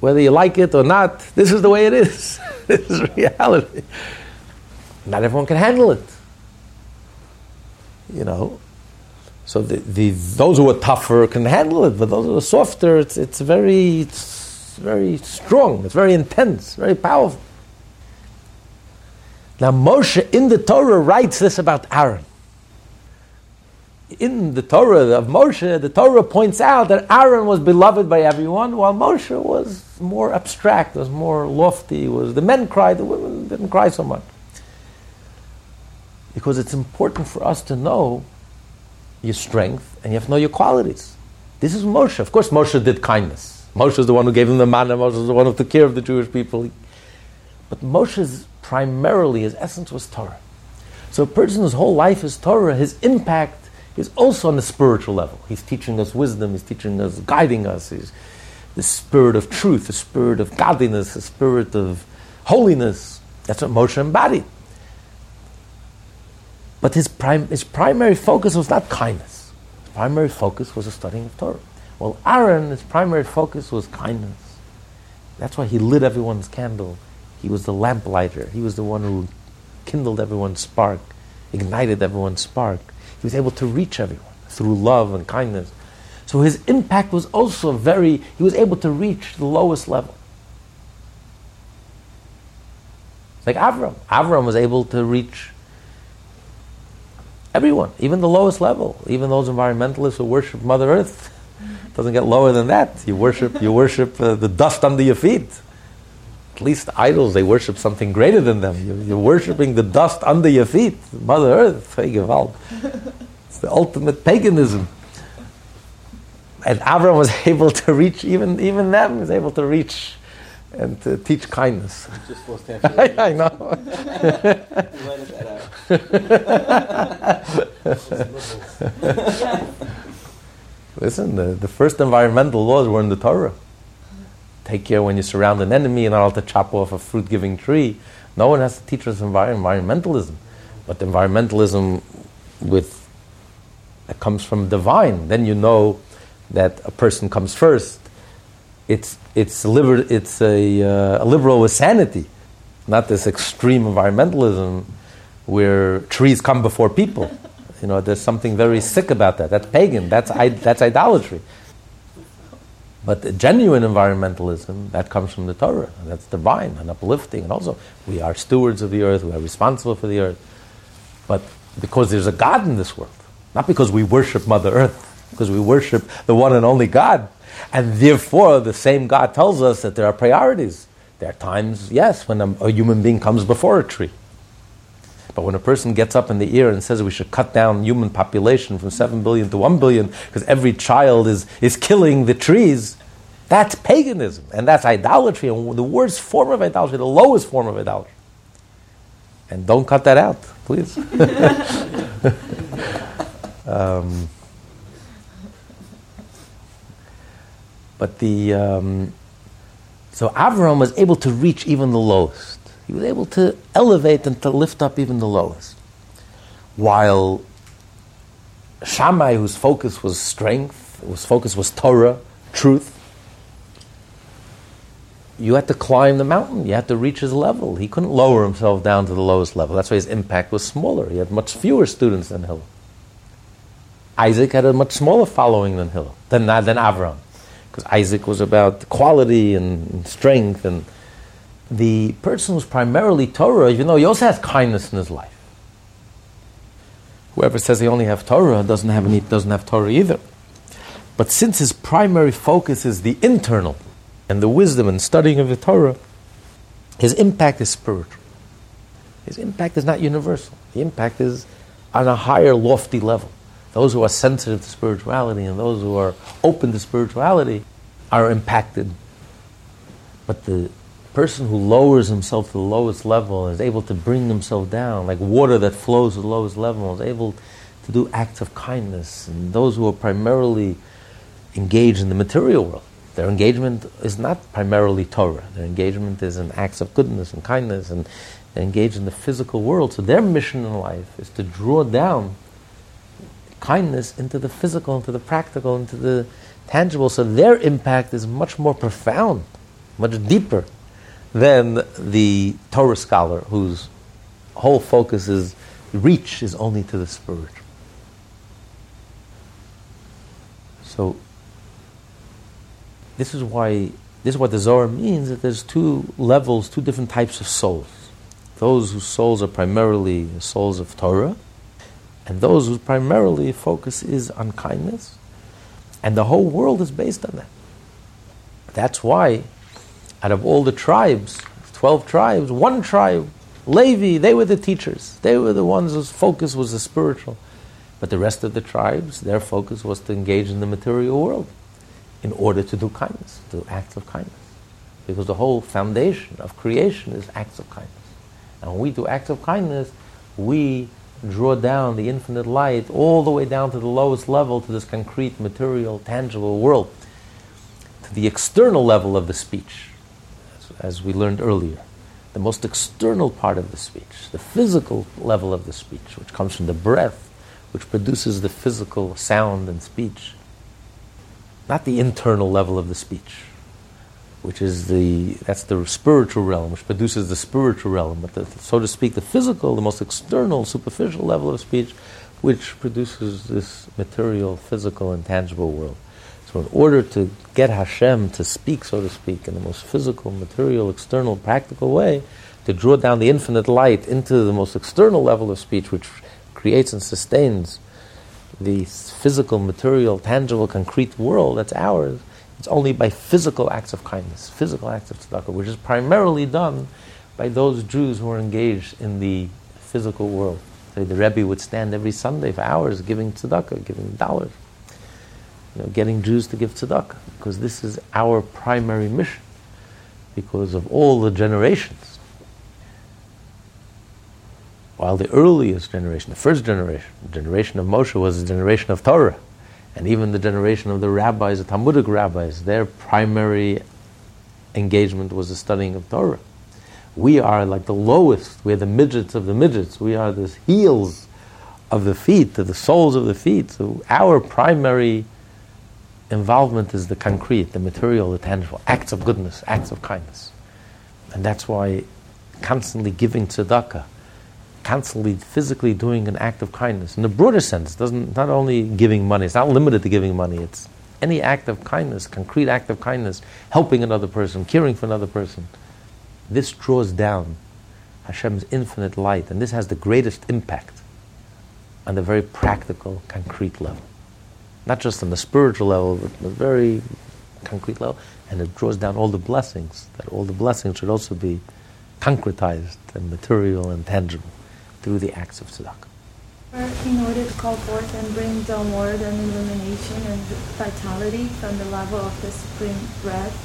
Whether you like it or not, this is the way it is. this is reality. Not everyone can handle it. You know. So the, the, those who are tougher can handle it, but those who are softer, it's, it's very it's very strong, it's very intense, very powerful. Now Moshe in the Torah writes this about Aaron. In the Torah of Moshe, the Torah points out that Aaron was beloved by everyone, while Moshe was more abstract, was more lofty. Was the men cried, the women didn't cry so much. Because it's important for us to know your strength and you have to know your qualities. This is Moshe. Of course, Moshe did kindness. Moshe is the one who gave him the manna. Moshe is the one who took care of the Jewish people. But Moshe's primarily, his essence was Torah. So a person whose whole life is Torah, his impact is also on the spiritual level. He's teaching us wisdom, he's teaching us, guiding us. He's the spirit of truth, the spirit of godliness, the spirit of holiness. That's what Moshe embodied. But his, prim- his primary focus was not kindness. His primary focus was the studying of Torah. Well, Aaron, his primary focus was kindness. That's why he lit everyone's candle. He was the lamplighter. He was the one who kindled everyone's spark, ignited everyone's spark. He was able to reach everyone through love and kindness. So his impact was also very, he was able to reach the lowest level. Like Avram. Avram was able to reach everyone, even the lowest level, even those environmentalists who worship Mother Earth. Doesn't get lower than that. You worship, you worship uh, the dust under your feet. At least idols, they worship something greater than them. You're, you're worshiping the dust under your feet, Mother Earth. It's the ultimate paganism. And Avram was able to reach, even, even them was able to reach and to teach kindness. Just supposed I know. Listen, the, the first environmental laws were in the Torah. Take care when you surround an enemy, you're not allowed to chop off a fruit giving tree. No one has to teach us envir- environmentalism. But environmentalism with that comes from divine, then you know that a person comes first. It's, it's, liber- it's a, uh, a liberal with sanity, not this extreme environmentalism where trees come before people. You know, there's something very sick about that. That's pagan. That's, I- that's idolatry. But genuine environmentalism, that comes from the Torah. That's divine and uplifting. And also, we are stewards of the earth. We are responsible for the earth. But because there's a God in this world, not because we worship Mother Earth, because we worship the one and only God. And therefore, the same God tells us that there are priorities. There are times, yes, when a, a human being comes before a tree. But when a person gets up in the ear and says we should cut down human population from 7 billion to 1 billion because every child is, is killing the trees, that's paganism and that's idolatry and the worst form of idolatry, the lowest form of idolatry. And don't cut that out, please. um, but the um, so Avram was able to reach even the lowest. He was able to elevate and to lift up even the lowest. While Shammai, whose focus was strength, whose focus was Torah, truth, you had to climb the mountain. You had to reach his level. He couldn't lower himself down to the lowest level. That's why his impact was smaller. He had much fewer students than Hillel. Isaac had a much smaller following than Hillel, than, than Avram. Because Isaac was about quality and strength. And the person who's primarily Torah, even though he also has kindness in his life. Whoever says he only have Torah doesn't have, any, doesn't have Torah either. But since his primary focus is the internal, and the wisdom and studying of the Torah, his impact is spiritual. His impact is not universal. The impact is on a higher, lofty level. Those who are sensitive to spirituality and those who are open to spirituality are impacted. But the person who lowers himself to the lowest level is able to bring himself down, like water that flows to the lowest level, is able to do acts of kindness. And those who are primarily engaged in the material world, their engagement is not primarily Torah. Their engagement is in acts of goodness and kindness, and they engage in the physical world. So their mission in life is to draw down kindness into the physical, into the practical, into the tangible. So their impact is much more profound, much deeper than the Torah scholar whose whole focus is reach is only to the spiritual. So this is why this is what the Zohar means that there's two levels, two different types of souls. Those whose souls are primarily souls of Torah, and those whose primarily focus is on kindness. And the whole world is based on that. That's why, out of all the tribes, 12 tribes, one tribe, Levi, they were the teachers. They were the ones whose focus was the spiritual. But the rest of the tribes, their focus was to engage in the material world in order to do kindness, do acts of kindness. Because the whole foundation of creation is acts of kindness. And when we do acts of kindness, we draw down the infinite light all the way down to the lowest level, to this concrete, material, tangible world, to the external level of the speech, as, we learned earlier. The most external part of the speech, the physical level of the speech, which comes from the breath, which produces the physical sound and speech not the internal level of the speech, which is the that's the spiritual realm, which produces the spiritual realm, but the, so to speak, the physical, the most external, superficial level of speech, which produces this material, physical, and tangible world. So, in order to get Hashem to speak, so to speak, in the most physical, material, external, practical way, to draw down the infinite light into the most external level of speech, which creates and sustains the physical, material, tangible, concrete world that's ours, it's only by physical acts of kindness, physical acts of tzedakah, which is primarily done by those Jews who are engaged in the physical world. So the Rebbe would stand every Sunday for hours giving tzedakah, giving dollars, you know, getting Jews to give tzedakah, because this is our primary mission, because of all the generations while the earliest generation, the first generation, the generation of Moshe was the generation of Torah. And even the generation of the rabbis, the Talmudic rabbis, their primary engagement was the studying of Torah. We are like the lowest, we're the midgets of the midgets, we are the heels of the feet, the soles of the feet. So our primary involvement is the concrete, the material, the tangible, acts of goodness, acts of kindness. And that's why constantly giving tzedakah, constantly physically doing an act of kindness in the broader sense doesn't not only giving money it's not limited to giving money it's any act of kindness concrete act of kindness helping another person caring for another person this draws down Hashem's infinite light and this has the greatest impact on the very practical, concrete level. Not just on the spiritual level, but on a very concrete level. And it draws down all the blessings, that all the blessings should also be concretized and material and tangible through the acts of tzedakah. In order to call forth and bring downward an illumination and vitality from the level of the supreme breath,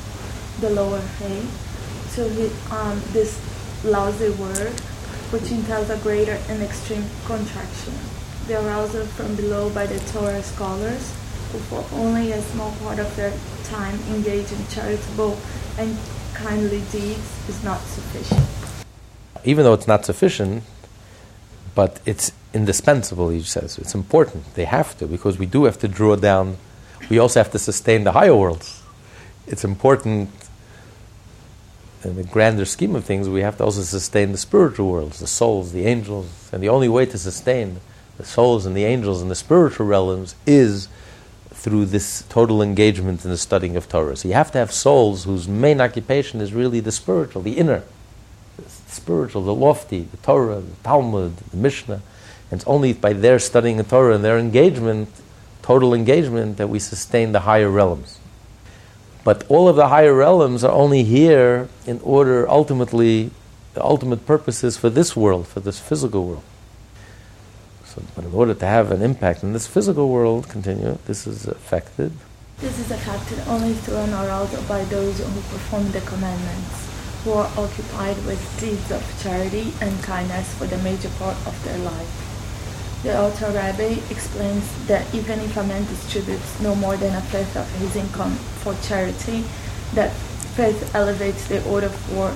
the lower hay, to um, this lousy word, which entails a greater and extreme contraction. The arousal from below by the Torah scholars, who for only a small part of their time engage in charitable and kindly deeds, is not sufficient. Even though it's not sufficient, but it's indispensable, he says. It's important. They have to, because we do have to draw down, we also have to sustain the higher worlds. It's important in the grander scheme of things, we have to also sustain the spiritual worlds, the souls, the angels. And the only way to sustain the souls and the angels and the spiritual realms is through this total engagement in the studying of Torah. So you have to have souls whose main occupation is really the spiritual, the inner, the spiritual, the lofty, the Torah, the Talmud, the Mishnah. And it's only by their studying the Torah and their engagement, total engagement, that we sustain the higher realms. But all of the higher realms are only here in order, ultimately, the ultimate purpose is for this world, for this physical world. So, but in order to have an impact in this physical world, continue, this is affected. This is affected only through an arousal by those who perform the commandments, who are occupied with deeds of charity and kindness for the major part of their life. The Alter Rebbe explains that even if a man distributes no more than a fifth of his income for charity, that fifth elevates the other four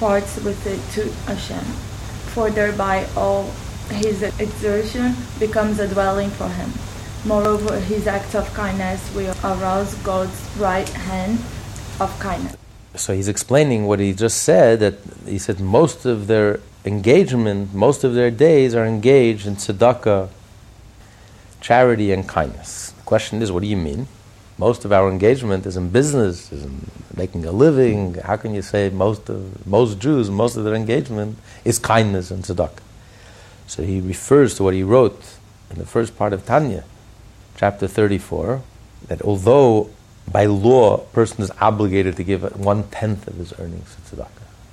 parts with it to Hashem, for thereby all his exertion becomes a dwelling for him. Moreover, his act of kindness will arouse God's right hand of kindness. So he's explaining what he just said that he said most of their engagement, most of their days are engaged in tzedakah, charity, and kindness. The question is, what do you mean? Most of our engagement is in business, is in making a living. How can you say most of most Jews, most of their engagement is kindness and tzedakah? So he refers to what he wrote in the first part of Tanya, chapter 34, that although by law a person is obligated to give one tenth of his earnings to tzedakah,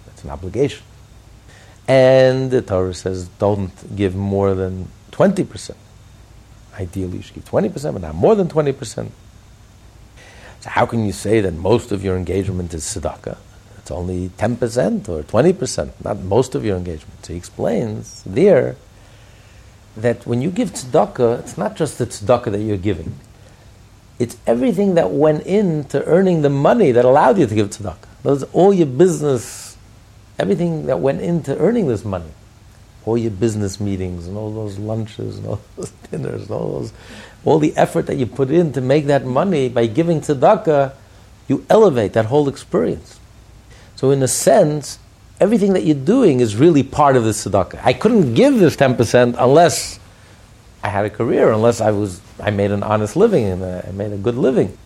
that's an obligation. And the Torah says don't give more than 20%. Ideally, you should give 20%, but not more than 20%. So, how can you say that most of your engagement is tzedakah? It's only 10% or 20%, not most of your engagement. So, he explains there that when you give tzedakah, it's not just the tzedakah that you're giving, it's everything that went into earning the money that allowed you to give tzedakah. Those all your business everything that went into earning this money, all your business meetings and all those lunches and all those dinners and all those, all the effort that you put in to make that money by giving tzedakah, you elevate that whole experience. So in a sense, everything that you're doing is really part of the tzedakah. I couldn't give this 10% unless I had a career, unless I was I made an honest living and I made a good living.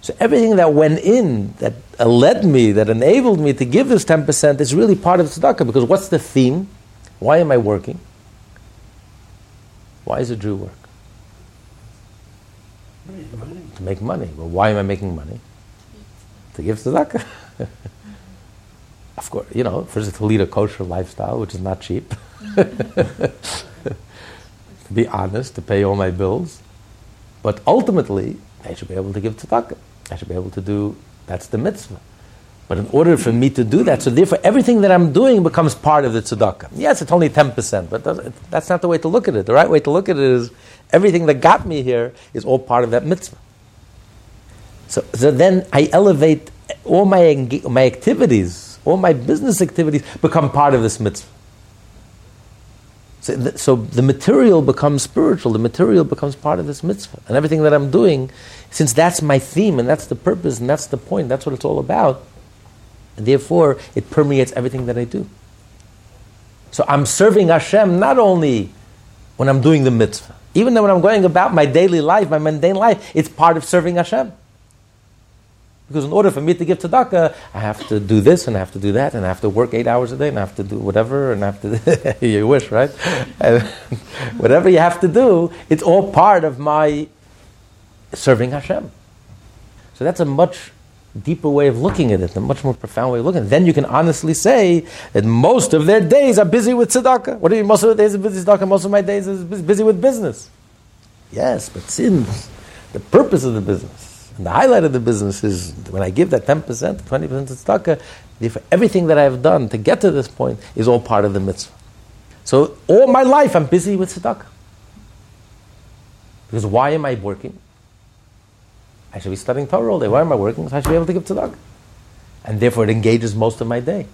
So everything that went in, that led me, that enabled me to give this 10% is really part of tzedakah. Because what's the theme? Why am I working? Why is a Jew work? To make money. Well, why am I making money? To give tzedakah. of course, you know, first to lead a kosher lifestyle, which is not cheap. to be honest, to pay all my bills. But ultimately, I should be able to give tzedakah. I should be able to do, that's the mitzvah. But in order for me to do that, so therefore everything that I'm doing becomes part of the tzedakah. Yes, it's only 10%, but that's not the way to look at it. The right way to look at it is everything that got me here is all part of that mitzvah. So, so then I elevate all my, my activities, all my business activities become part of this mitzvah. So the, so the material becomes spiritual, the material becomes part of this mitzvah. And everything that I'm doing, since that's my theme and that's the purpose and that's the point, that's what it's all about, and therefore it permeates everything that I do. So I'm serving Hashem not only when I'm doing the mitzvah, even though when I'm going about my daily life, my mundane life, it's part of serving Hashem. Because in order for me to give tzedakah, I have to do this and I have to do that and I have to work eight hours a day and I have to do whatever and I have to. you wish, right? And whatever you have to do, it's all part of my serving Hashem. So that's a much deeper way of looking at it, a much more profound way of looking at it. Then you can honestly say that most of their days are busy with tzedakah. What do you mean most of the days are busy with tzedakah? Most of my days is busy with business. Yes, but since the purpose of the business and the highlight of the business is when I give that 10%, 20% to tzedakah, therefore everything that I've done to get to this point is all part of the mitzvah. So all my life I'm busy with tzedakah. Because why am I working? I should be studying Torah all day. Why am I working? So I should be able to give tzedakah. And therefore it engages most of my day.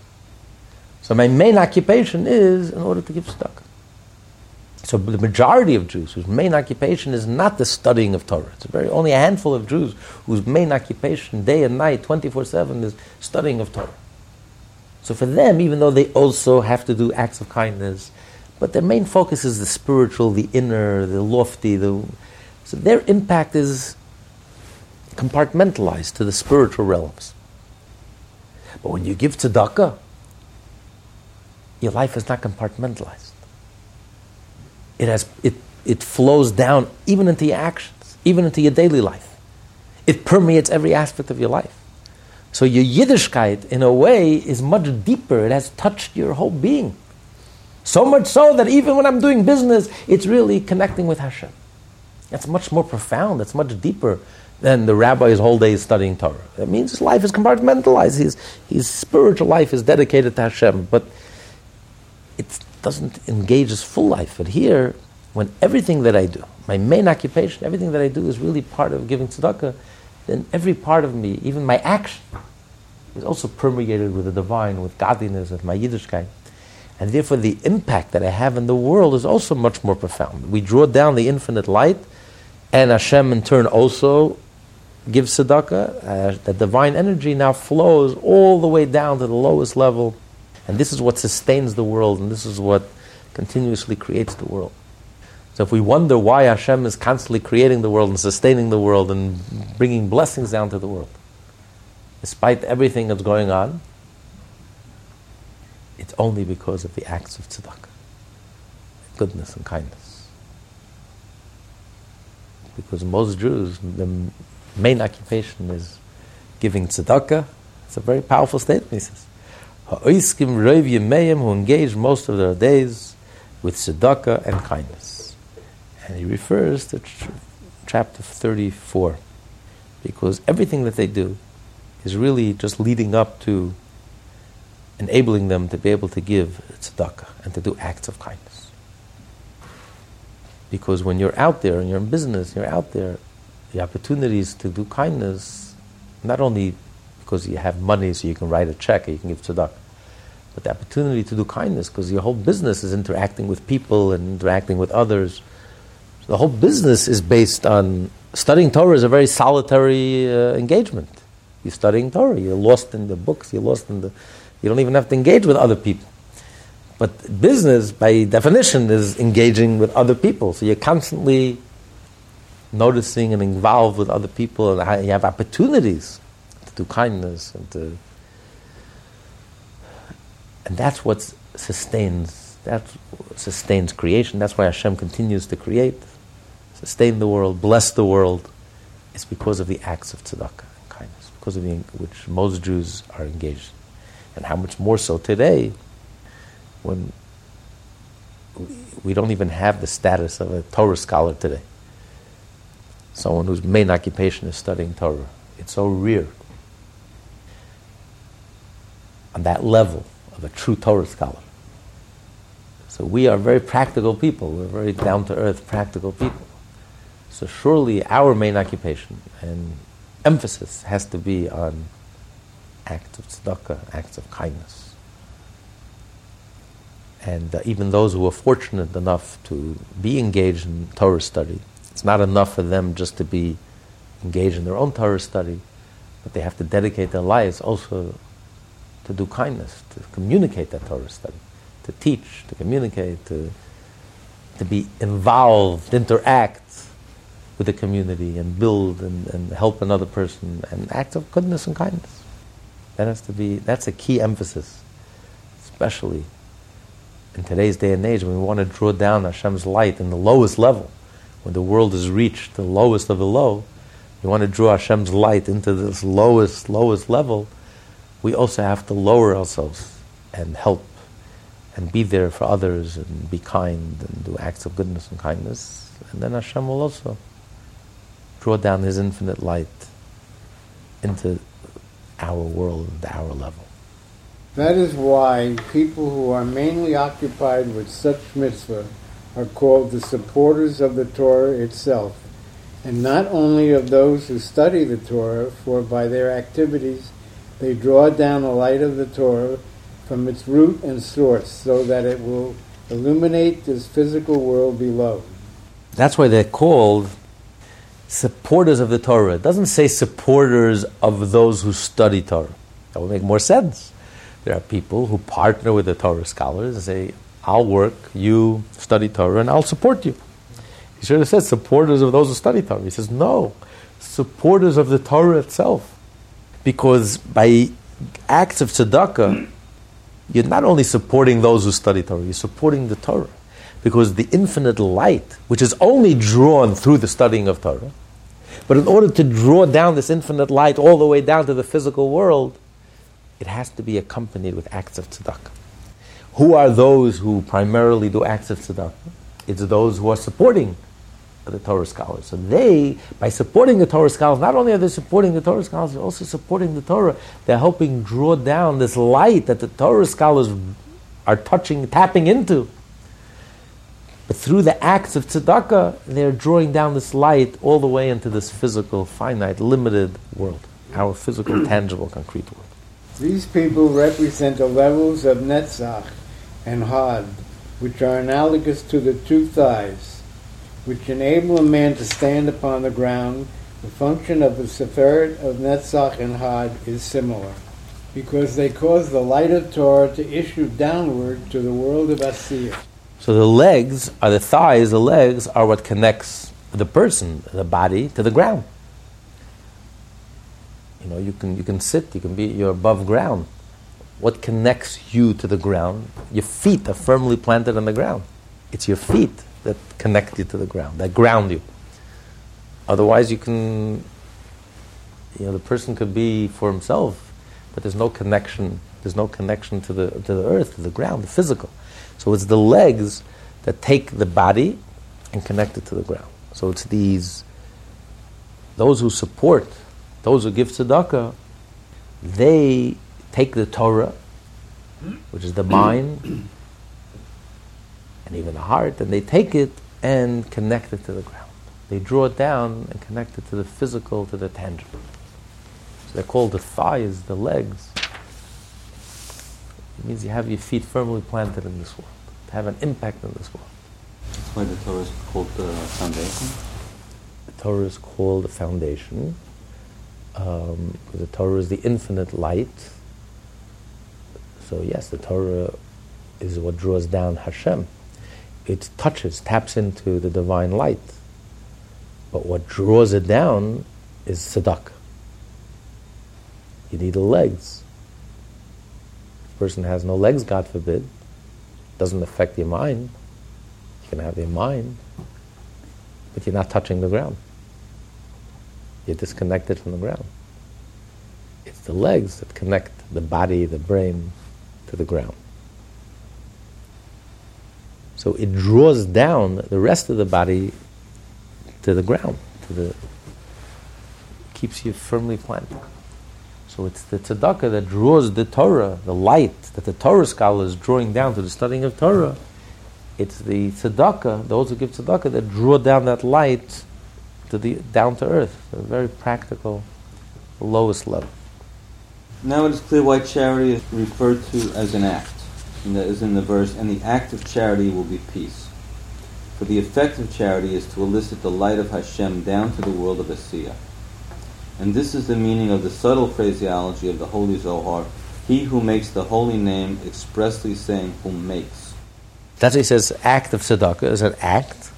So my main occupation is in order to give tzedakah. So the majority of Jews whose main occupation is not the studying of Torah. It's very only a handful of Jews whose main occupation, day and night, 24-7, is studying of Torah. So for them, even though they also have to do acts of kindness, but their main focus is the spiritual, the inner, the lofty. The, so their impact is compartmentalized to the spiritual realms. But when you give tzedakah, your life is not compartmentalized. It, has, it, it flows down even into your actions, even into your daily life. It permeates every aspect of your life. So your Yiddishkeit, in a way, is much deeper. It has touched your whole being. So much so that even when I'm doing business, it's really connecting with Hashem. That's much more profound, that's much deeper than the rabbi's whole day is studying Torah. That means his life is compartmentalized. His, his spiritual life is dedicated to Hashem, but it doesn't engage his full life. But here, when everything that I do, my main occupation, everything that I do is really part of giving tzedakah, then every part of me, even my action, is also permeated with the divine, with godliness, with my Yiddishkeit. And therefore, the impact that I have in the world is also much more profound. We draw down the infinite light, and Hashem in turn also gives tzedakah, uh, the divine energy now flows all the way down to the lowest level. And this is what sustains the world, and this is what continuously creates the world. So if we wonder why Hashem is constantly creating the world and sustaining the world and bringing blessings down to the world, despite everything that's going on, it's only because of the acts of tzedakah, goodness and kindness. Because most Jews, the main occupation is giving tzedakah. It's a very powerful statement, he says. Ha'oiskim roiv yemeim, who engage most of their days with tzedakah and kindness. And he refers to ch- chapter 34, because everything that they do is really just leading up to enabling them to be able to give tzedakah and to do acts of kindness. Because when you're out there and you're in business, you're out there the opportunities to do kindness, not only because you have money so you can write a check or you can give tzedakah, but the opportunity to do kindness because your whole business is interacting with people and interacting with others. So the whole business is based on studying Torah is a very solitary uh, engagement. You're studying Torah, you're lost in the books, you're lost in the. You don't even have to engage with other people. But business, by definition, is engaging with other people. So you're constantly noticing and involved with other people, and you have opportunities do kindness and to, and that's what sustains. That sustains creation. That's why Hashem continues to create, sustain the world, bless the world. It's because of the acts of tzedakah and kindness, because of the, which most Jews are engaged in. And how much more so today, when we don't even have the status of a Torah scholar today someone whose main occupation is studying Torah. It's so rare on that level of a true Torah scholar. So we are very practical people. We're very down to earth, practical people. So surely our main occupation and emphasis has to be on acts of tzedakah, acts of kindness. And uh, even those who are fortunate enough to be engaged in Torah study, it's not enough for them just to be engaged in their own Torah study, but they have to dedicate their lives also to do kindness, to communicate that Torah study, to teach, to communicate, to, to be involved, interact with the community and build and, and help another person and acts of goodness and kindness. That has to be, that's a key emphasis, especially in today's day and age when we want to draw down Hashem's light in the lowest level, when the world has reached the lowest of the low, we want to draw Hashem's light into this lowest, lowest level, we also have to lower ourselves and help and be there for others and be kind and do acts of goodness and kindness. And then Hashem will also draw down His infinite light into our world, and our level. That is why people who are mainly occupied with such mitzvah are called the supporters of the Torah itself, and not only of those who study the Torah, for by their activities they draw down the light of the Torah from its root and source so that it will illuminate this physical world below. That's why they're called supporters of the Torah. It doesn't say supporters of those who study Torah. That would make more sense. There are people who partner with the Torah scholars and say, I'll work, you study Torah, and I'll support you. He should have said supporters of those who study Torah. He says, no, supporters of the Torah itself. Because by acts of tzedakah, you're not only supporting those who study Torah, you're supporting the Torah. Because the infinite light, which is only drawn through the studying of Torah, but in order to draw down this infinite light all the way down to the physical world, it has to be accompanied with acts of tzedakah. Who are those who primarily do acts of tzedakah? It's those who are supporting the Torah scholars. So they, by supporting the Torah scholars, not only are they supporting the Torah scholars, they're also supporting the Torah. They're helping draw down this light that the Torah scholars are touching, tapping into. But through the acts of tzedakah, they're drawing down this light all the way into this physical, finite, limited world, our physical, tangible, concrete world. These people represent the levels of Netzach and Hod, which are analogous to the two thighs, which enable a man to stand upon the ground. The function of the Sefirot of Netzach and Hod is similar, because they cause the light of Torah to issue downward to the world of Asiya. So the legs are the thighs, the legs are what connects the person, the body, to the ground. You know, you can, you can sit, you can be, you're above ground. What connects you to the ground? Your feet are firmly planted on the ground. It's your feet that connect you to the ground, that ground you. Otherwise, you can, you know, the person could be for himself, but there's no connection. There's no connection to the to the earth, to the ground, the physical. So it's the legs that take the body and connect it to the ground. So it's these those who support, those who give tzedakah, they take the Torah, which is the mind, and even the heart, and they take it and connect it to the ground. They draw it down and connect it to the physical, to the tangible. So they're called the thighs, the legs. It means you have your feet firmly planted in this world, to have an impact in this world. That's why the Torah is called the foundation. The Torah is called the foundation. Um, the Torah is the infinite light. So yes, the Torah is what draws down Hashem. It touches, taps into the divine light. But what draws it down is tzedakah. You need the legs. If a person has no legs, God forbid, doesn't affect your mind. You can have your mind, but you're not touching the ground. You're disconnected from the ground. It's the legs that connect the body, the brain to the ground. So it draws down the rest of the body to the ground, to the keeps you firmly planted. So it's the tzedakah that draws the Torah, the light that the Torah scholar is drawing down to the studying of Torah. It's the tzedakah, those who give tzedakah, that draw down that light to the down to earth, a very practical, lowest level. Now it is clear why charity is referred to as an act, that is in the verse, and the act of charity will be peace. For the effect of charity is to elicit the light of Hashem down to the world of Asiya. And this is the meaning of the subtle phraseology of the Holy Zohar, he who makes the holy name expressly saying who makes. That's why he says act of tzedakah is an act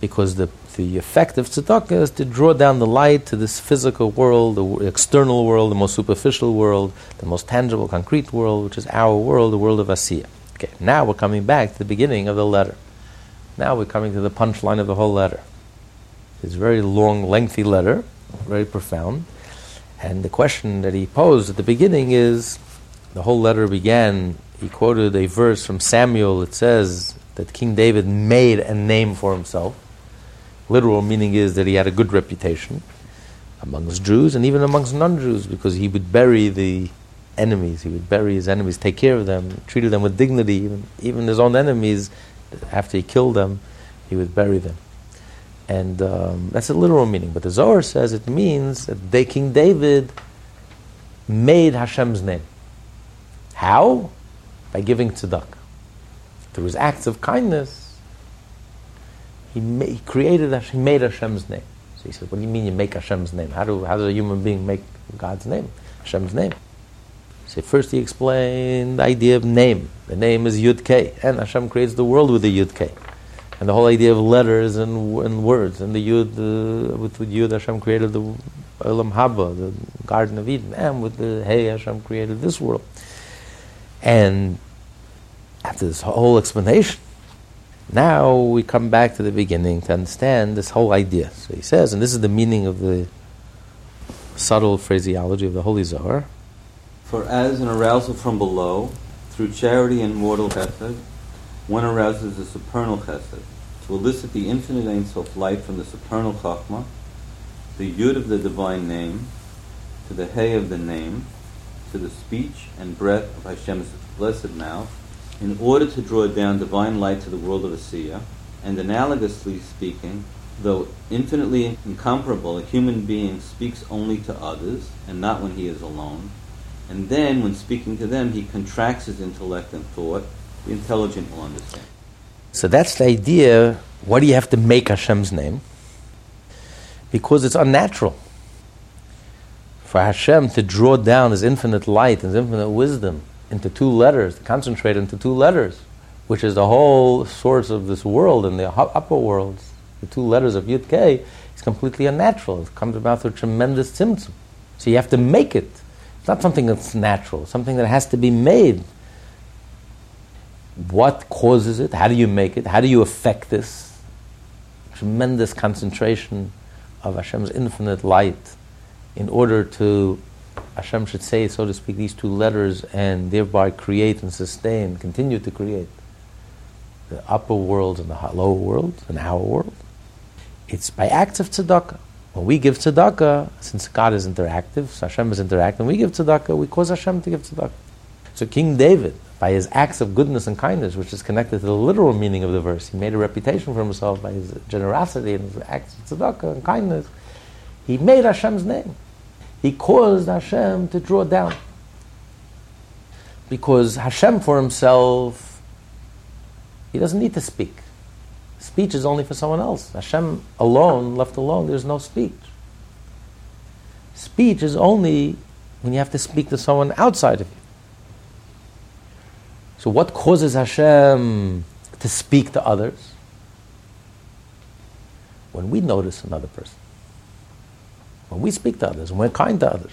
because the the effect of tzedakah is to draw down the light to this physical world, the external world, the most superficial world, the most tangible, concrete world, which is our world, the world of Asiya. Okay, now we're coming back to the beginning of the letter. Now we're coming to the punchline of the whole letter. It's a very long, lengthy letter, very profound. And the question that he posed at the beginning is the whole letter began, he quoted a verse from Samuel. It says that King David made a name for himself literal meaning is that he had a good reputation amongst Jews and even amongst non Jews because he would bury the enemies, he would bury his enemies, take care of them, treated them with dignity, even, even his own enemies, after he killed them, he would bury them. And um, that's a literal meaning. But the Zohar says it means that King David made Hashem's name. How? By giving tzedakah. Through his acts of kindness, he, ma- he created, he made Hashem's name. So he said, what do you mean you make Hashem's name? How, do, how does a human being make God's name, Hashem's name? So first he explained the idea of name. The name is Yud K, and Hashem creates the world with the Yud K. And the whole idea of letters and, and words, and the Yud, uh, with, with Yud Hashem created the Olam Haba, the Garden of Eden, and with the Hey Hashem created this world. And after this whole explanation, now we come back to the beginning to understand this whole idea. So he says, and this is the meaning of the subtle phraseology of the Holy Zohar. For as an arousal from below, through charity and mortal chesed, one arouses the supernal chesed, to elicit the infinite Ein Sof light from the supernal chachma, the yud of the divine name, to the hey of the name, to the speech and breath of Hashem's blessed mouth, in order to draw down divine light to the world of Asiya, and analogously speaking, though infinitely incomparable, a human being speaks only to others, and not when he is alone. And then, when speaking to them, he contracts his intellect and thought. The intelligent will understand. So that's the idea. Why do you have to make Hashem's name? Because it's unnatural for Hashem to draw down His infinite light, His infinite wisdom, into two letters, concentrate into two letters, which is the whole source of this world and the upper worlds, the two letters of Yud K, is completely unnatural. It comes about through tremendous tzimtzum. So you have to make it. It's not something that's natural, something that has to be made. What causes it? How do you make it? How do you affect this? Tremendous concentration of Hashem's infinite light in order to Hashem should say, so to speak, these two letters and thereby create and sustain, continue to create the upper world and the lower world and our world. It's by acts of tzedakah. When we give tzedakah, since God is interactive, so Hashem is interactive, we give tzedakah, we cause Hashem to give tzedakah. So King David, by his acts of goodness and kindness, which is connected to the literal meaning of the verse, he made a reputation for himself by his generosity and his acts of tzedakah and kindness. He made Hashem's name he caused Hashem to draw down. Because Hashem for himself, he doesn't need to speak. Speech is only for someone else. Hashem alone, left alone, there's no speech. Speech is only when you have to speak to someone outside of you. So, what causes Hashem to speak to others? When we notice another person. When we speak to others, when we're kind to others.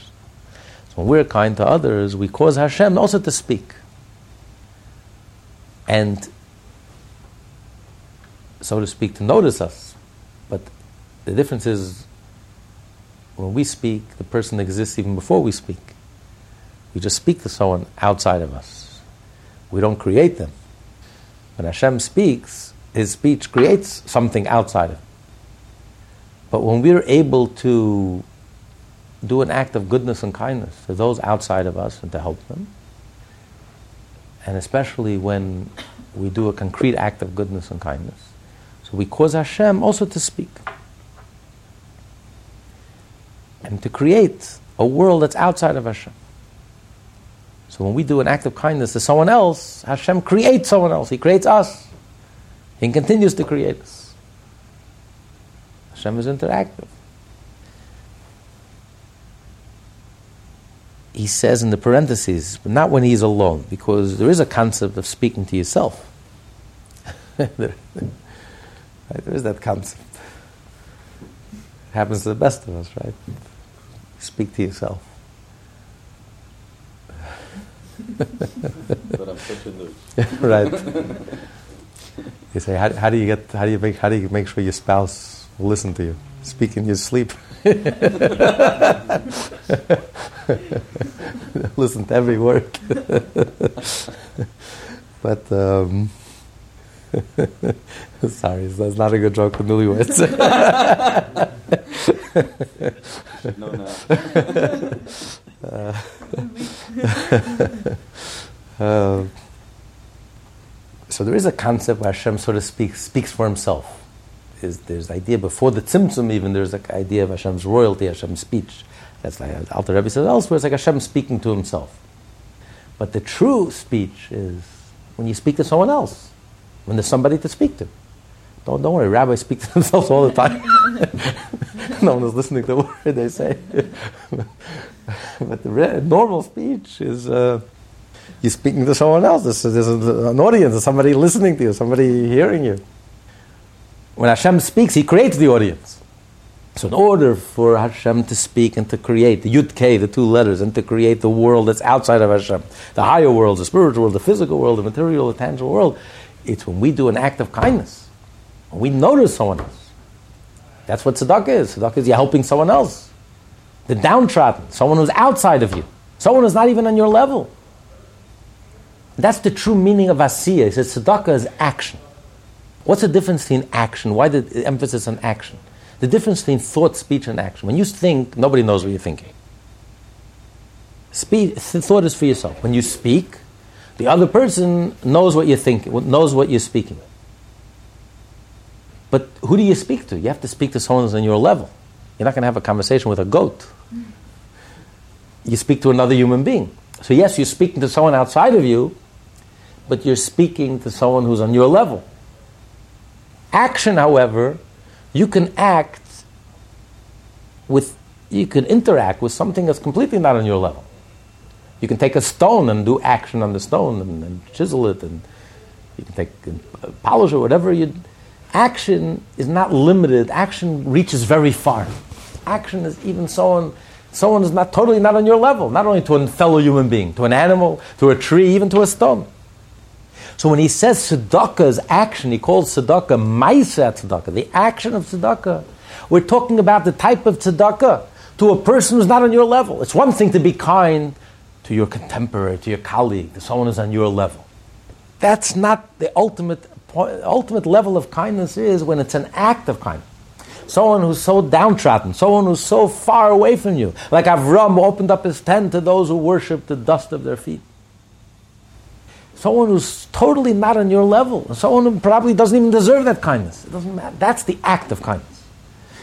So when we're kind to others, we cause Hashem also to speak. And, so to speak, to notice us. But the difference is when we speak, the person exists even before we speak. We just speak to someone outside of us. We don't create them. When Hashem speaks, his speech creates something outside of him. But when we're able to do an act of goodness and kindness to those outside of us and to help them. And especially when we do a concrete act of goodness and kindness. So we cause Hashem also to speak. And to create a world that's outside of Hashem. So when we do an act of kindness to someone else, Hashem creates someone else. He creates us. He continues to create us. Hashem is interactive. He says in the parentheses, but not when he's alone, because there is a concept of speaking to yourself. there, right, there is that concept. It happens to the best of us, right? Speak to yourself. but I'm such a news. right. You say, how, how, do you get? How do you make? How do you make sure your spouse will listen to you? Speak in your sleep. listen to every word. but um, sorry, that's not a good joke for newlyweds. no, no. uh, uh, so there is a concept where Hashem sort of speaks speaks for himself. Is there's the idea before the Tzimtzum even there's an idea of Hashem's royalty, Hashem's speech. That's like Alter Rebbe says elsewhere. It's like Hashem speaking to himself. But the true speech is when you speak to someone else, when there's somebody to speak to. Don't, don't worry, rabbis speak to themselves all the time. no one is listening to what they say. but the re- normal speech is uh, you're speaking to someone else. There's, there's an audience, there's somebody listening to you, somebody hearing you. When Hashem speaks, He creates the audience. So, in order for Hashem to speak and to create the Yud K, the two letters, and to create the world that's outside of Hashem, the higher world, the spiritual world, the physical world, the material, the tangible world, it's when we do an act of kindness, when we notice someone else. That's what tzedakah is. Tzedakah is you're helping someone else. The downtrodden, someone who's outside of you, someone who's not even on your level. That's the true meaning of asiya. It says tzedakah is action. What's the difference between action? Why the emphasis on action? The difference between thought, speech, and action. When you think, nobody knows what you're thinking. Speech, thought is for yourself. When you speak, the other person knows what you're thinking, knows what you're speaking. But who do you speak to? You have to speak to someone who's on your level. You're not going to have a conversation with a goat. You speak to another human being. So, yes, you're speaking to someone outside of you, but you're speaking to someone who's on your level. Action, however, you can act with, you can interact with something that's completely not on your level. You can take a stone and do action on the stone and, and chisel it, and you can take uh, polish or whatever you. Action is not limited. Action reaches very far. Action is even so someone, someone is not totally not on your level. Not only to a fellow human being, to an animal, to a tree, even to a stone. So when he says tzedakah is action, he calls tzedakah maisa tzedakah, the action of tzedakah. We're talking about the type of tzedakah to a person who's not on your level. It's one thing to be kind to your contemporary, to your colleague, to someone who's on your level. That's not the ultimate ultimate level of kindness is when it's an act of kindness. Someone who's so downtrodden, someone who's so far away from you, like Avram opened up his tent to those who worship the dust of their feet someone who's totally not on your level, someone who probably doesn't even deserve that kindness. It doesn't matter. That's the act of kindness.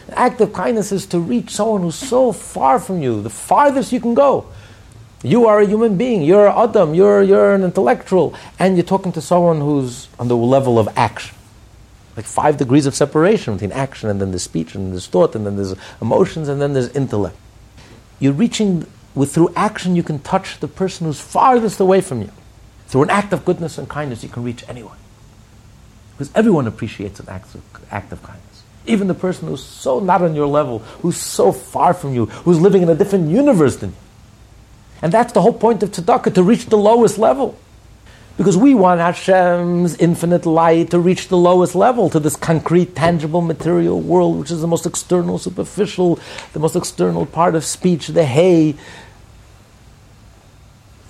The act of kindness is to reach someone who's so far from you, the farthest you can go. You are a human being, you're Adam, you're, you're an intellectual, and you're talking to someone who's on the level of action. Like five degrees of separation between action and then there's speech and then there's thought and then there's emotions and then there's intellect. You're reaching, with through action, you can touch the person who's farthest away from you. Through an act of goodness and kindness, you can reach anyone. Because everyone appreciates an act of, act of kindness. Even the person who's so not on your level, who's so far from you, who's living in a different universe than you. And that's the whole point of tzedakah, to reach the lowest level. Because we want Hashem's infinite light to reach the lowest level, to this concrete, tangible, material world, which is the most external, superficial, the most external part of speech, the hey,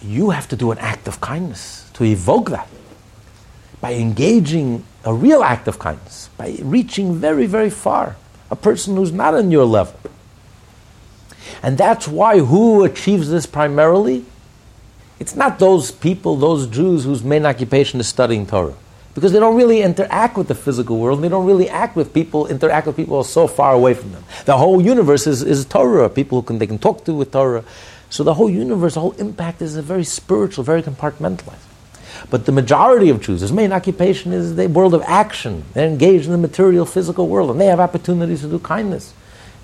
you have to do an act of kindness to evoke that by engaging a real act of kindness, by reaching very, very far, a person who's not on your level. And that's why who achieves this primarily? It's not those people, those Jews whose main occupation is studying Torah. Because they don't really interact with the physical world, they don't really act with people, interact with people so far away from them. The whole universe is, is Torah, people who can, they can talk to with Torah. So the whole universe, the whole impact is very spiritual, very compartmentalized. But the majority of Jews, their main occupation is the world of action. They're engaged in the material, physical world, and they have opportunities to do kindness.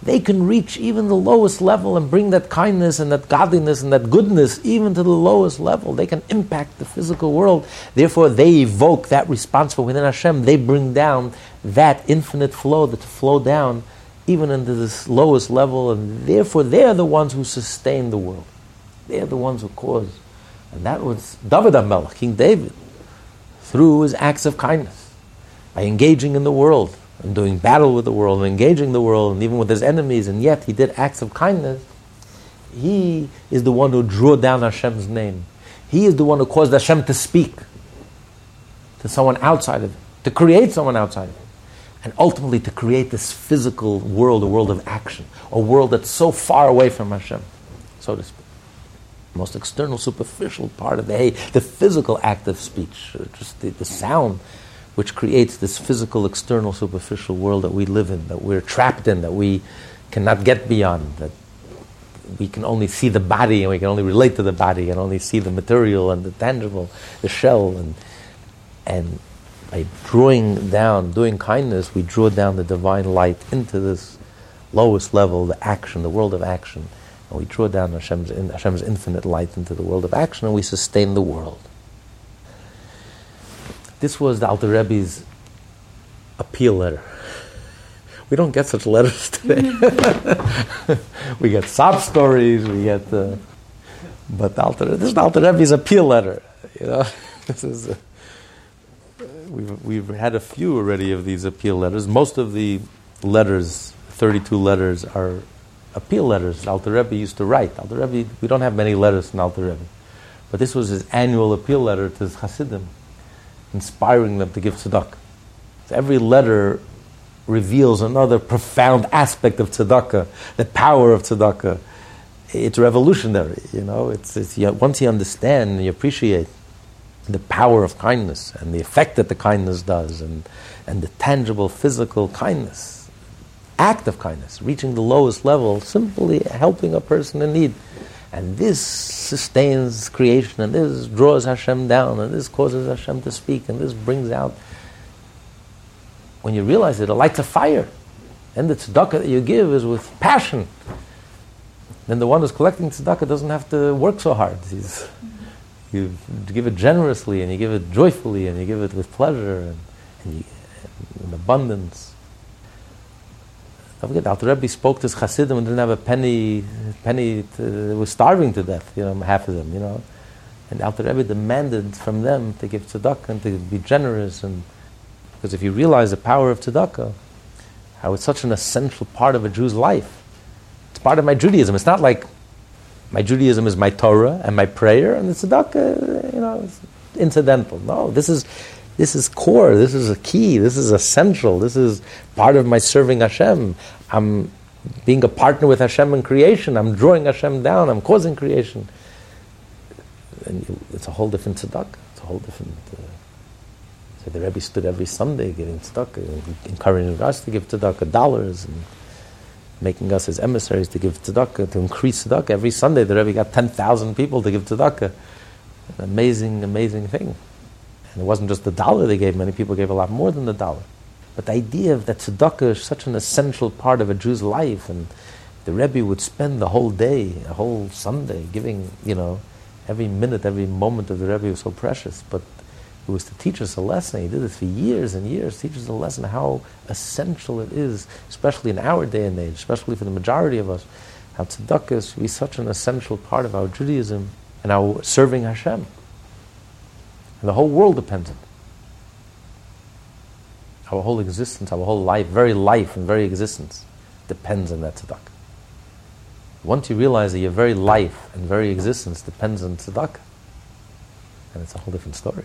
They can reach even the lowest level and bring that kindness and that godliness and that goodness even to the lowest level. They can impact the physical world. Therefore, they evoke that response from within Hashem. They bring down that infinite flow that flow down even into this lowest level, and therefore they're the ones who sustain the world. They're the ones who cause. And that was David HaMelech, King David, through his acts of kindness, by engaging in the world, and doing battle with the world, and engaging the world, and even with his enemies, and yet he did acts of kindness. He is the one who drew down Hashem's name. He is the one who caused Hashem to speak to someone outside of him, to create someone outside of him and ultimately to create this physical world, a world of action, a world that's so far away from Hashem, so to speak. The most external, superficial part of the the physical act of speech, uh, just the, the sound, which creates this physical, external, superficial world that we live in, that we're trapped in, that we cannot get beyond, that we can only see the body and we can only relate to the body and only see the material and the tangible, the shell and and by drawing down, doing kindness, we draw down the divine light into this lowest level, the action, the world of action. And we draw down Hashem's, Hashem's infinite light into the world of action and we sustain the world. This was the Alter Rebbe's appeal letter. We don't get such letters today. we get sob stories, we get uh, the. But Alter, this is Alter Rebbe's appeal letter. You know, this is. A, we've, we've had a few already of these appeal letters. Most of the letters, 32 letters, are appeal letters Alter Rebbe used to write. Alter Rebbe, we don't have many letters from Alter Rebbe. But this was his annual appeal letter to his Hasidim, inspiring them to give tzedakah. So every letter reveals another profound aspect of tzedakah, the power of tzedakah. It's revolutionary, you know. It's, it's once you understand and you appreciate the power of kindness and the effect that the kindness does and, and the tangible physical kindness, act of kindness, reaching the lowest level, simply helping a person in need. And this sustains creation, and this draws Hashem down, and this causes Hashem to speak, and this brings out. When you realize it, it lights a fire. And the tzedakah that you give is with passion. Then the one who's collecting tzedakah doesn't have to work so hard. He's, you give it generously and you give it joyfully and you give it with pleasure and, and, you, and abundance. Don't forget, Alter Rebbe spoke to his Hasidim and didn't have a penny, penny to, starving to death, you know, half of them, you know. And Alter Rebbe demanded from them to give tzedakah and to be generous. and Because if you realize the power of tzedakah, how it's such an essential part of a Jew's life. It's part of my Judaism. It's not like my Judaism is my Torah and my prayer, and the tzedakah, you know, incidental. No, this is this is core. This is a key. This is essential. This is part of my serving Hashem. I'm being a partner with Hashem in creation. I'm drawing Hashem down. I'm causing creation. And it's a whole different tzedakah. It's a whole different. Uh, so the Rebbe stood every Sunday giving tzedakah, encouraging us to give tzedakah dollars and making us his emissaries to give tzedakah, to increase tzedakah. Every Sunday, the Rebbe got 10,000 people to give tzedakah. An amazing, amazing thing. And it wasn't just the dollar they gave, many people gave a lot more than the dollar. But the idea of that tzedakah is such an essential part of a Jew's life, and the Rebbe would spend the whole day, a whole Sunday, giving, you know, every minute, every moment of the Rebbe was so precious. But it was to teach us a lesson. He did this for years and years, teach us a lesson how essential it is, especially in our day and age, especially for the majority of us, how tzedakah is be such an essential part of our Judaism and our serving Hashem. And the whole world depends on it. Our whole existence, our whole life, very life and very existence depends on that tzedakah. Once you realize that your very life and very existence depends on tzedakah, and it's a whole different story.